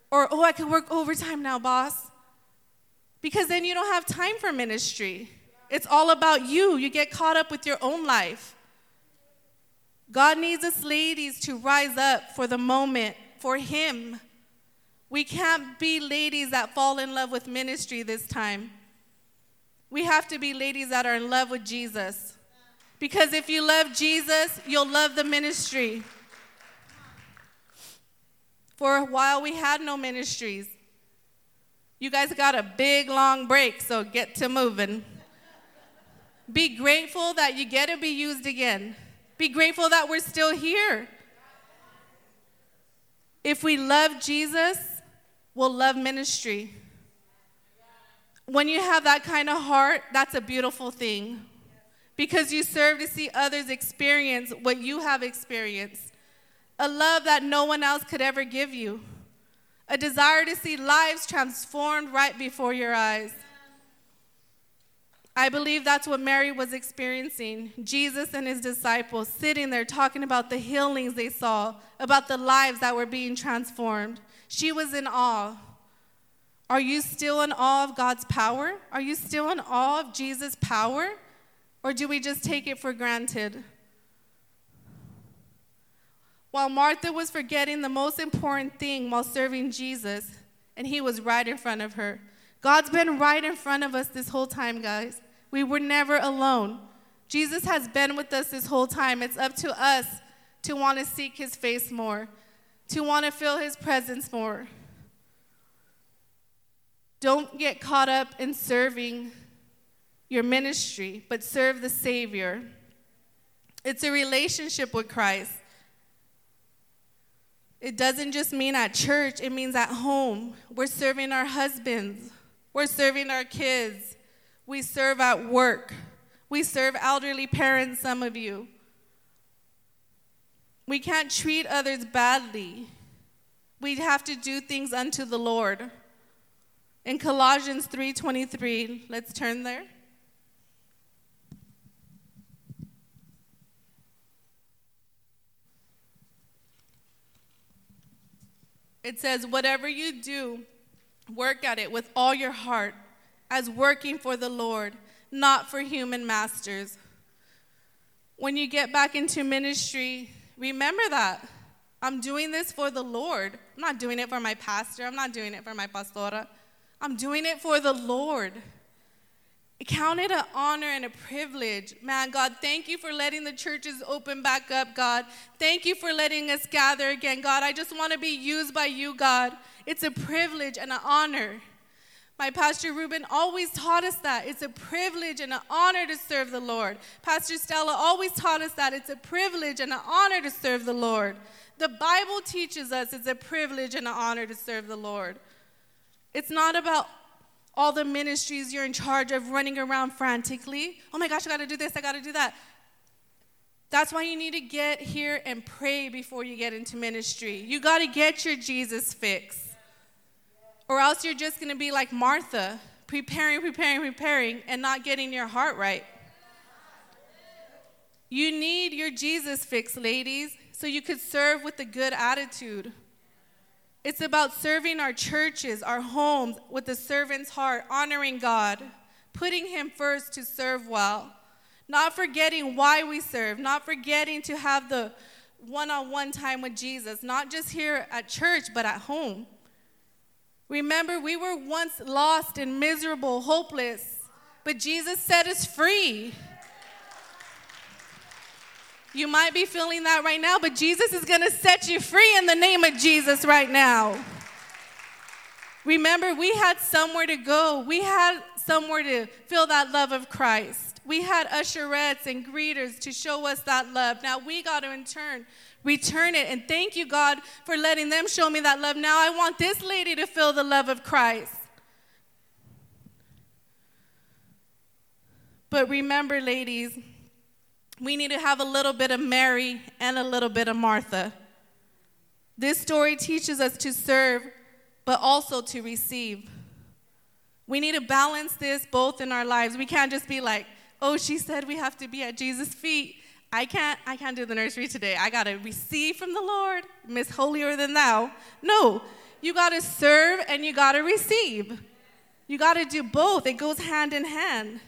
S2: or, oh, I can work overtime now, boss. Because then you don't have time for ministry. It's all about you. You get caught up with your own life. God needs us ladies to rise up for the moment, for Him. We can't be ladies that fall in love with ministry this time. We have to be ladies that are in love with Jesus. Because if you love Jesus, you'll love the ministry. For a while, we had no ministries. You guys got a big, long break, so get to moving. Be grateful that you get to be used again. Be grateful that we're still here. If we love Jesus, we'll love ministry. When you have that kind of heart, that's a beautiful thing because you serve to see others experience what you have experienced a love that no one else could ever give you, a desire to see lives transformed right before your eyes. I believe that's what Mary was experiencing. Jesus and his disciples sitting there talking about the healings they saw, about the lives that were being transformed. She was in awe. Are you still in awe of God's power? Are you still in awe of Jesus' power? Or do we just take it for granted? While Martha was forgetting the most important thing while serving Jesus, and he was right in front of her. God's been right in front of us this whole time, guys. We were never alone. Jesus has been with us this whole time. It's up to us to want to seek his face more, to want to feel his presence more. Don't get caught up in serving your ministry, but serve the Savior. It's a relationship with Christ. It doesn't just mean at church, it means at home. We're serving our husbands, we're serving our kids, we serve at work, we serve elderly parents, some of you. We can't treat others badly. We have to do things unto the Lord. In Colossians 3:23, let's turn there. It says, Whatever you do, work at it with all your heart, as working for the Lord, not for human masters. When you get back into ministry, remember that. I'm doing this for the Lord. I'm not doing it for my pastor. I'm not doing it for my pastora. I'm doing it for the Lord. Count it an honor and a privilege. Man, God, thank you for letting the churches open back up, God. Thank you for letting us gather again, God. I just want to be used by you, God. It's a privilege and an honor. My Pastor Ruben always taught us that. It's a privilege and an honor to serve the Lord. Pastor Stella always taught us that. It's a privilege and an honor to serve the Lord. The Bible teaches us it's a privilege and an honor to serve the Lord. It's not about all the ministries you're in charge of running around frantically. Oh my gosh, I gotta do this, I gotta do that. That's why you need to get here and pray before you get into ministry. You gotta get your Jesus fix. Or else you're just to be like Martha, preparing, preparing, preparing, and not getting your heart right. You need your Jesus fix, ladies, so you could serve with a good attitude. It's about serving our churches, our homes with a servant's heart, honoring God, putting Him first to serve well, not forgetting why we serve, not forgetting to have the one on one time with Jesus, not just here at church, but at home. Remember, we were once lost and miserable, hopeless, but Jesus set us free. You might be feeling that right now, but Jesus is going to set you free in the name of Jesus right now. Remember, we had somewhere to go. We had somewhere to feel that love of Christ. We had usherettes and greeters to show us that love. Now we got to in turn return it. And thank you, God, for letting them show me that love. Now I want this lady to feel the love of Christ. But remember, ladies, we need to have a little bit of Mary and a little bit of Martha. This story teaches us to serve, but also to receive. We need to balance this both in our lives. We can't just be like, oh, she said we have to be at Jesus' feet. I can't, I can't do the nursery today. I got to receive from the Lord, Miss Holier Than Thou. No, you got to serve and you got to receive. You got to do both. It goes hand in hand.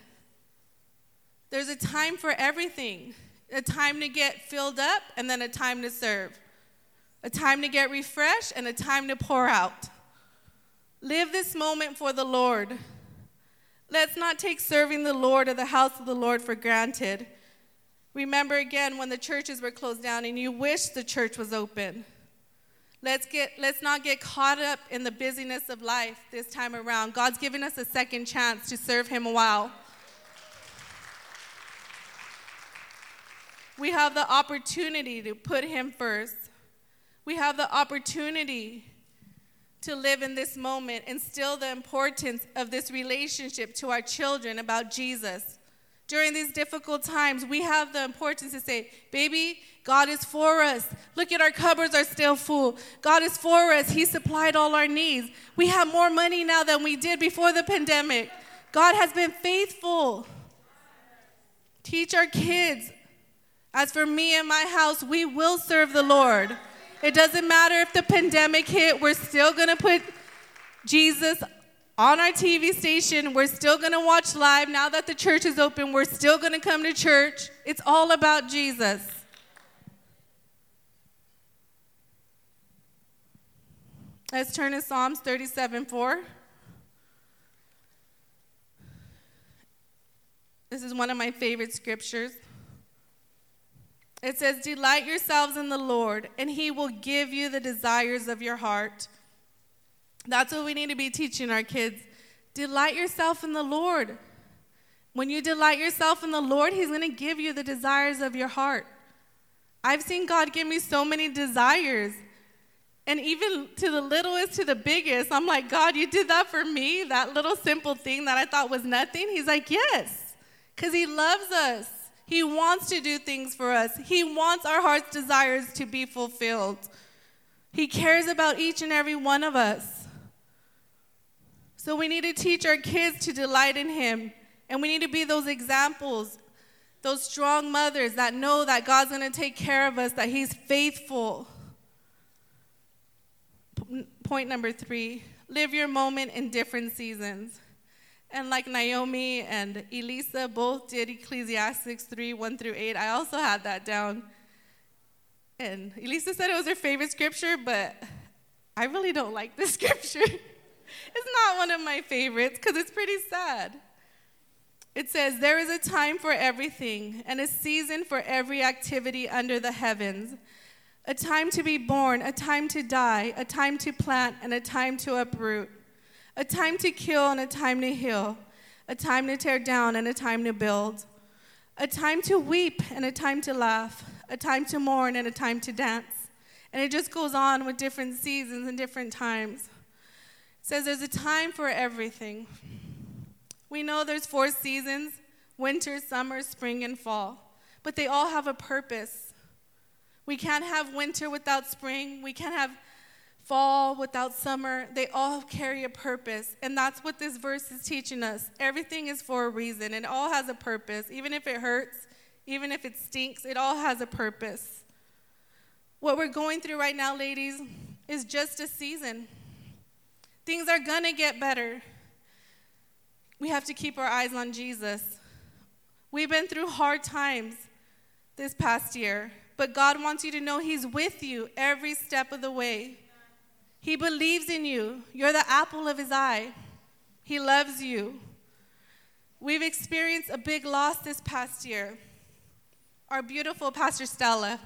S2: There's a time for everything a time to get filled up and then a time to serve, a time to get refreshed and a time to pour out. Live this moment for the Lord. Let's not take serving the Lord or the house of the Lord for granted. Remember again when the churches were closed down and you wish the church was open. Let's, get, let's not get caught up in the busyness of life this time around. God's given us a second chance to serve Him well. We have the opportunity to put Him first. We have the opportunity to live in this moment, instill the importance of this relationship to our children about Jesus during these difficult times, we have the importance to say, baby, God is for us. Look at our cupboards are still full. God is for us. He supplied all our needs. We have more money now than we did before the pandemic. God has been faithful. Teach our kids. As for me and my house, we will serve the Lord. It doesn't matter if the pandemic hit, we're still going to put Jesus on our TV station. We're still going to watch live. Now that the church is open, we're still going to come to church. It's all about Jesus. Let's turn to Psalms 37 4. This is one of my favorite scriptures. It says, Delight yourselves in the Lord, and he will give you the desires of your heart. That's what we need to be teaching our kids. Delight yourself in the Lord. When you delight yourself in the Lord, He's going to give you the desires of your heart. I've seen God give me so many desires. And even to the littlest to the biggest, I'm like, God, you did that for me, that little simple thing that I thought was nothing. He's like, yes, because He loves us. He wants to do things for us, He wants our heart's desires to be fulfilled. He cares about each and every one of us. So we need to teach our kids to delight in Him. And we need to be those examples, those strong mothers that know that God's going to take care of us, that He's faithful. Point number three live your moment in different seasons. And like Naomi and Elisa both did Ecclesiastes 3 1 through 8, I also had that down. And Elisa said it was her favorite scripture, but I really don't like this scripture. it's not one of my favorites because it's pretty sad. It says, There is a time for everything and a season for every activity under the heavens. A time to be born, a time to die, a time to plant, and a time to uproot. A time to kill and a time to heal. A time to tear down and a time to build. A time to weep and a time to laugh. A time to mourn and a time to dance. And it just goes on with different seasons and different times. It says there's a time for everything. We know there's four seasons winter, summer, spring, and fall, but they all have a purpose. We can't have winter without spring. We can't have fall without summer. They all carry a purpose. And that's what this verse is teaching us. Everything is for a reason, it all has a purpose. Even if it hurts, even if it stinks, it all has a purpose. What we're going through right now, ladies, is just a season. Things are to get better we have to keep our eyes on Jesus. We've been through hard times this past year, but God wants you to know He's with you every step of the way. He believes in you. You're the apple of His eye. He loves you. We've experienced a big loss this past year. Our beautiful Pastor Stella.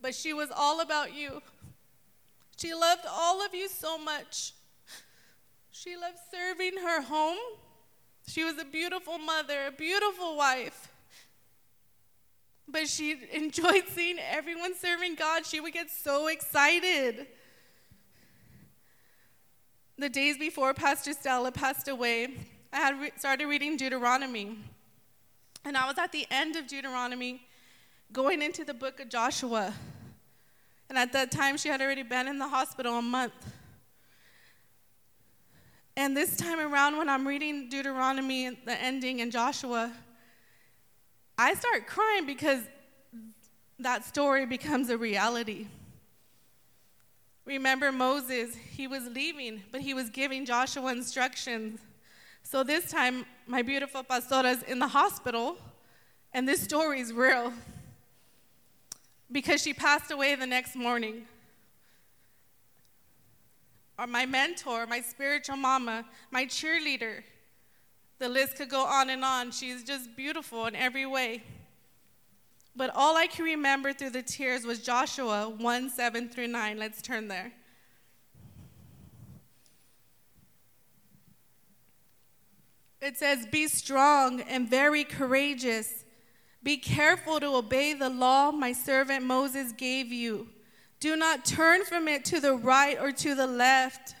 S2: But she was all about you. She loved all of you so much. She loved serving her home. She was a beautiful mother, a beautiful wife. But she enjoyed seeing everyone serving God. She would get so excited. The days before Pastor Stella passed away, I had re- started reading Deuteronomy. And I was at the end of Deuteronomy going into the book of Joshua. And at that time, she had already been in the hospital a month. And this time around, when I'm reading Deuteronomy, the ending, in Joshua, I start crying because that story becomes a reality. Remember Moses, he was leaving, but he was giving Joshua instructions. So this time, my beautiful pastora's in the hospital, and this story is real because she passed away the next morning or my mentor, my spiritual mama, my cheerleader. The list could go on and on. She's just beautiful in every way. But all I can remember through the tears was Joshua 1 7 through 9. Let's turn there. It says, Be strong and very courageous. Be careful to obey the law my servant Moses gave you. Do not turn from it to the right or to the left,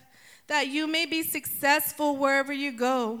S2: that you may be successful wherever you go.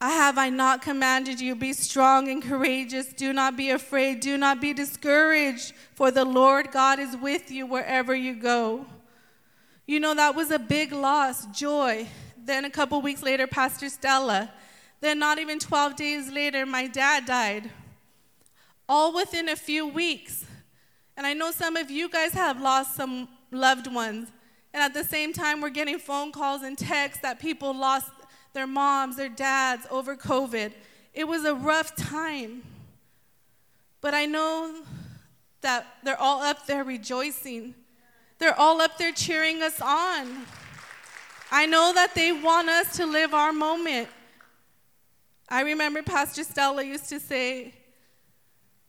S2: Have I not commanded you be strong and courageous do not be afraid do not be discouraged for the Lord God is with you wherever you go. You know that was a big loss, joy. Then a couple weeks later Pastor Stella. Then not even 12 days later my dad died. All within a few weeks. And I know some of you guys have lost some loved ones. And at the same time, we're getting phone calls and texts that people lost their moms, their dads over COVID. It was a rough time. But I know that they're all up there rejoicing. They're all up there cheering us on. I know that they want us to live our moment. I remember Pastor Stella used to say,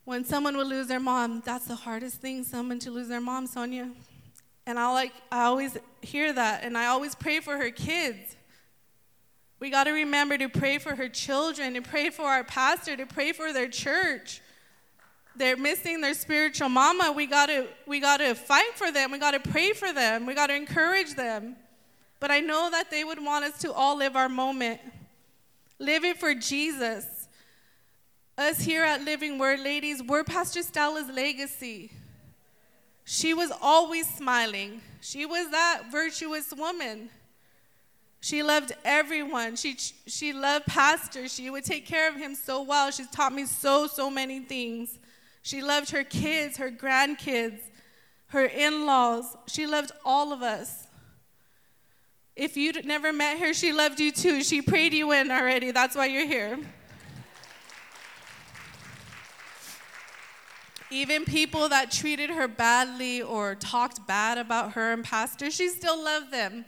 S2: when someone would lose their mom, that's the hardest thing, someone to lose their mom, Sonia. And I like I always hear that and I always pray for her kids. We got to remember to pray for her children, to pray for our pastor, to pray for their church. They're missing their spiritual mama. We got to we got to fight for them. We got to pray for them. We got to encourage them. But I know that they would want us to all live our moment. Live it for Jesus. Us here at Living Word, ladies, we're Pastor Stella's legacy. She was always smiling. She was that virtuous woman. She loved everyone. She, she loved Pastor. She would take care of him so well. She's taught me so, so many things. She loved her kids, her grandkids, her in laws. She loved all of us. If you'd never met her, she loved you too. She prayed you in already. That's why you're here. Even people that treated her badly or talked bad about her and Pastor, she still loved them.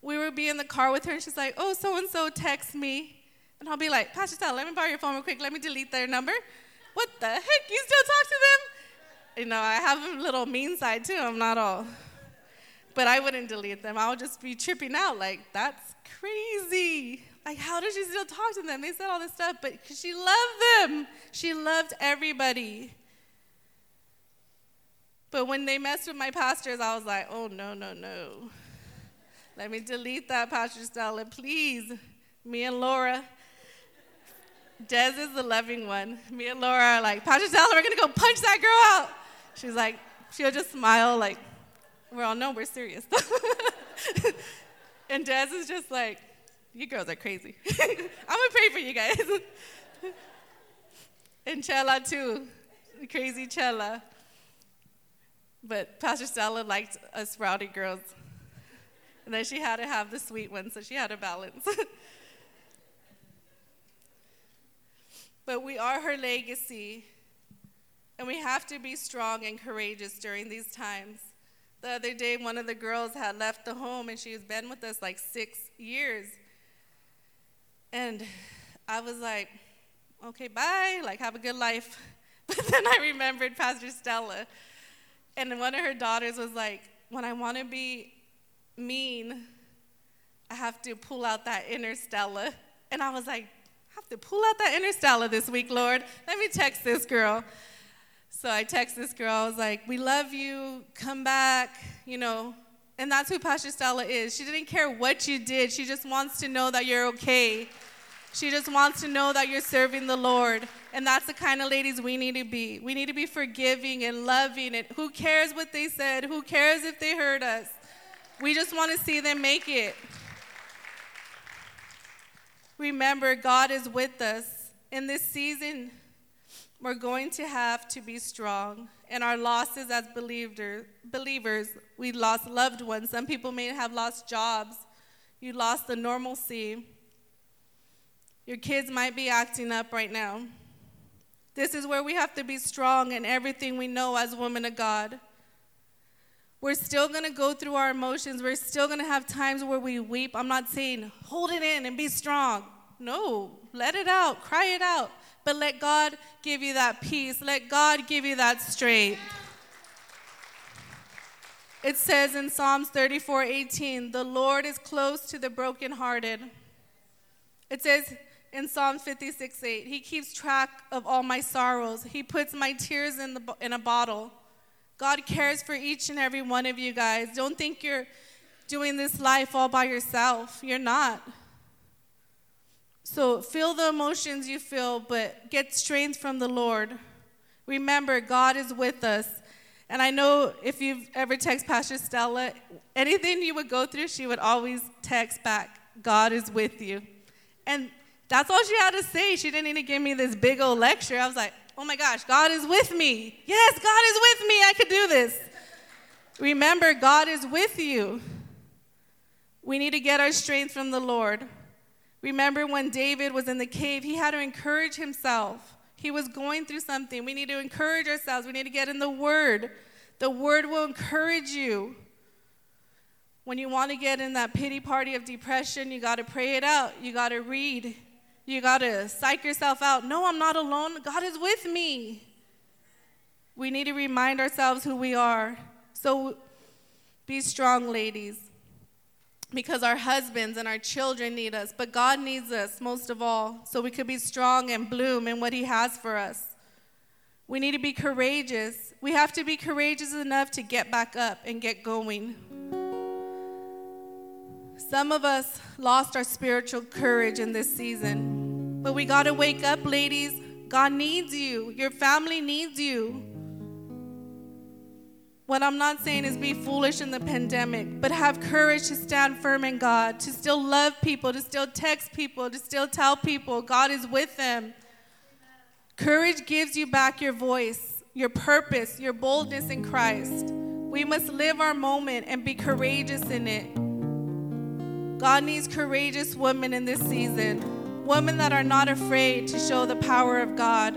S2: We would be in the car with her, and she's like, Oh, so and so text me. And I'll be like, Pastor Stella, let me borrow your phone real quick. Let me delete their number. What the heck? You still talk to them? You know, I have a little mean side too. I'm not all. But I wouldn't delete them. I would just be tripping out. Like, that's crazy. Like, how does she still talk to them? They said all this stuff, but she loved them. She loved everybody. But when they messed with my pastors, I was like, oh, no, no, no. Let me delete that, Pastor Stella, please. Me and Laura. Des is the loving one. Me and Laura are like, Pastor Stella, we're to go punch that girl out. She's like, she'll just smile, like, we're all know we're serious. and Des is just like, you girls are crazy. I'm to pray for you guys. and Chella, too. Crazy Chella. But Pastor Stella liked us rowdy girls. And then she had to have the sweet one, so she had to balance. but we are her legacy, and we have to be strong and courageous during these times. The other day, one of the girls had left the home, and she has been with us like six years. And I was like, okay, bye, like, have a good life. But then I remembered Pastor Stella. And one of her daughters was like, when I want to be mean, I have to pull out that inner Stella. And I was like, I have to pull out that inner Stella this week, Lord. Let me text this girl. So I text this girl. I was like, We love you. Come back. You know, and that's who Pastor Stella is. She didn't care what you did, she just wants to know that you're okay. She just wants to know that you're serving the Lord. And that's the kind of ladies we need to be. We need to be forgiving and loving. And who cares what they said? Who cares if they hurt us? We just want to see them make it. Remember, God is with us. In this season, we're going to have to be strong. In our losses as believer, believers, we lost loved ones. Some people may have lost jobs. You lost the normalcy. Your kids might be acting up right now. This is where we have to be strong in everything we know as women of God. We're still to go through our emotions. We're still to have times where we weep. I'm not saying hold it in and be strong. No, let it out, cry it out. But let God give you that peace. Let God give you that strength. It says in Psalms 34 18, the Lord is close to the brokenhearted. It says in Psalm 56 8, He keeps track of all my sorrows. He puts my tears in, the, in a bottle. God cares for each and every one of you guys. Don't think you're doing this life all by yourself. You're not. So feel the emotions you feel, but get strength from the Lord. Remember, God is with us. And I know if you've ever texted Pastor Stella, anything you would go through, she would always text back, God is with you. And that's all she had to say. She didn't need to give me this big old lecture. I was like, oh my gosh, God is with me. Yes, God is with me. I could do this. Remember, God is with you. We need to get our strength from the Lord. Remember when David was in the cave, he had to encourage himself. He was going through something. We need to encourage ourselves. We need to get in the Word. The Word will encourage you. When you want to get in that pity party of depression, you got to pray it out. You got to read. You got to psych yourself out. No, I'm not alone. God is with me. We need to remind ourselves who we are. So be strong, ladies, because our husbands and our children need us, but God needs us most of all, so we could be strong and bloom in what He has for us. We need to be courageous. We have to be courageous enough to get back up and get going. Some of us lost our spiritual courage in this season, but we got to wake up, ladies. God needs you, your family needs you. what I'm not saying is be foolish in the pandemic, but have courage to stand firm in God, to still love people, to still text people, to still tell people God is with them. Courage gives you back your voice, your purpose, your boldness in Christ. We must live our moment and be courageous in it. God needs courageous women in this season, women that are not afraid to show the power of God.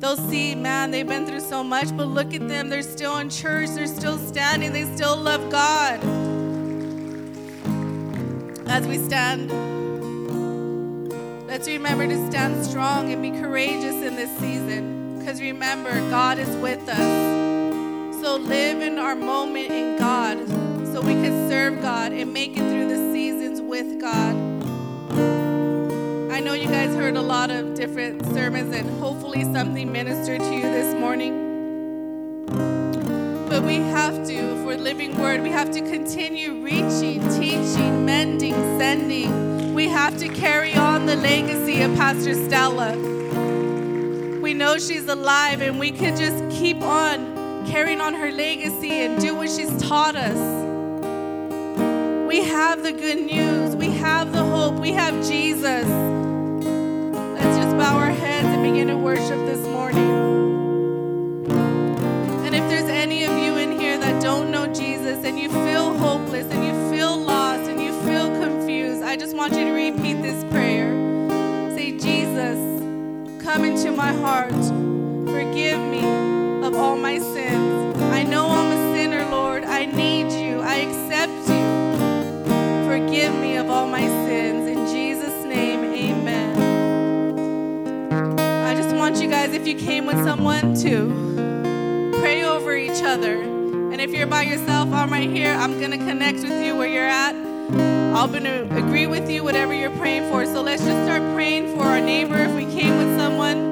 S2: They'll see, man, they've been through so much, but look at them. They're still in church, they're still standing, they still love God. As we stand, let's remember to stand strong and be courageous in this season. Because remember, God is with us. So live in our moment in God so we can serve God and make it through the seasons with God. I know you guys heard a lot of different sermons, and hopefully something ministered to you this morning. But we have to, for the Living Word, we have to continue reaching, teaching, mending, sending. We have to carry on the legacy of Pastor Stella. We know she's alive, and we can just keep on carrying on her legacy and do what she's taught us. We have the good news. We have the hope. We have Jesus bow our heads and begin to worship this morning. And if there's any of you in here that don't know Jesus and you feel hopeless and you feel lost and you feel confused, I just want you to repeat this prayer. Say, Jesus, come into my heart. Forgive me of all my sins. I know I'm a sinner, Lord. I need you. I accept you. Forgive me of all my sins. Guys, if you came with someone, to pray over each other. And if you're by yourself, I'm right here. I'm going to connect with you where you're at. I'm going to agree with you, whatever you're praying for. So let's just start praying for our neighbor if we came with someone.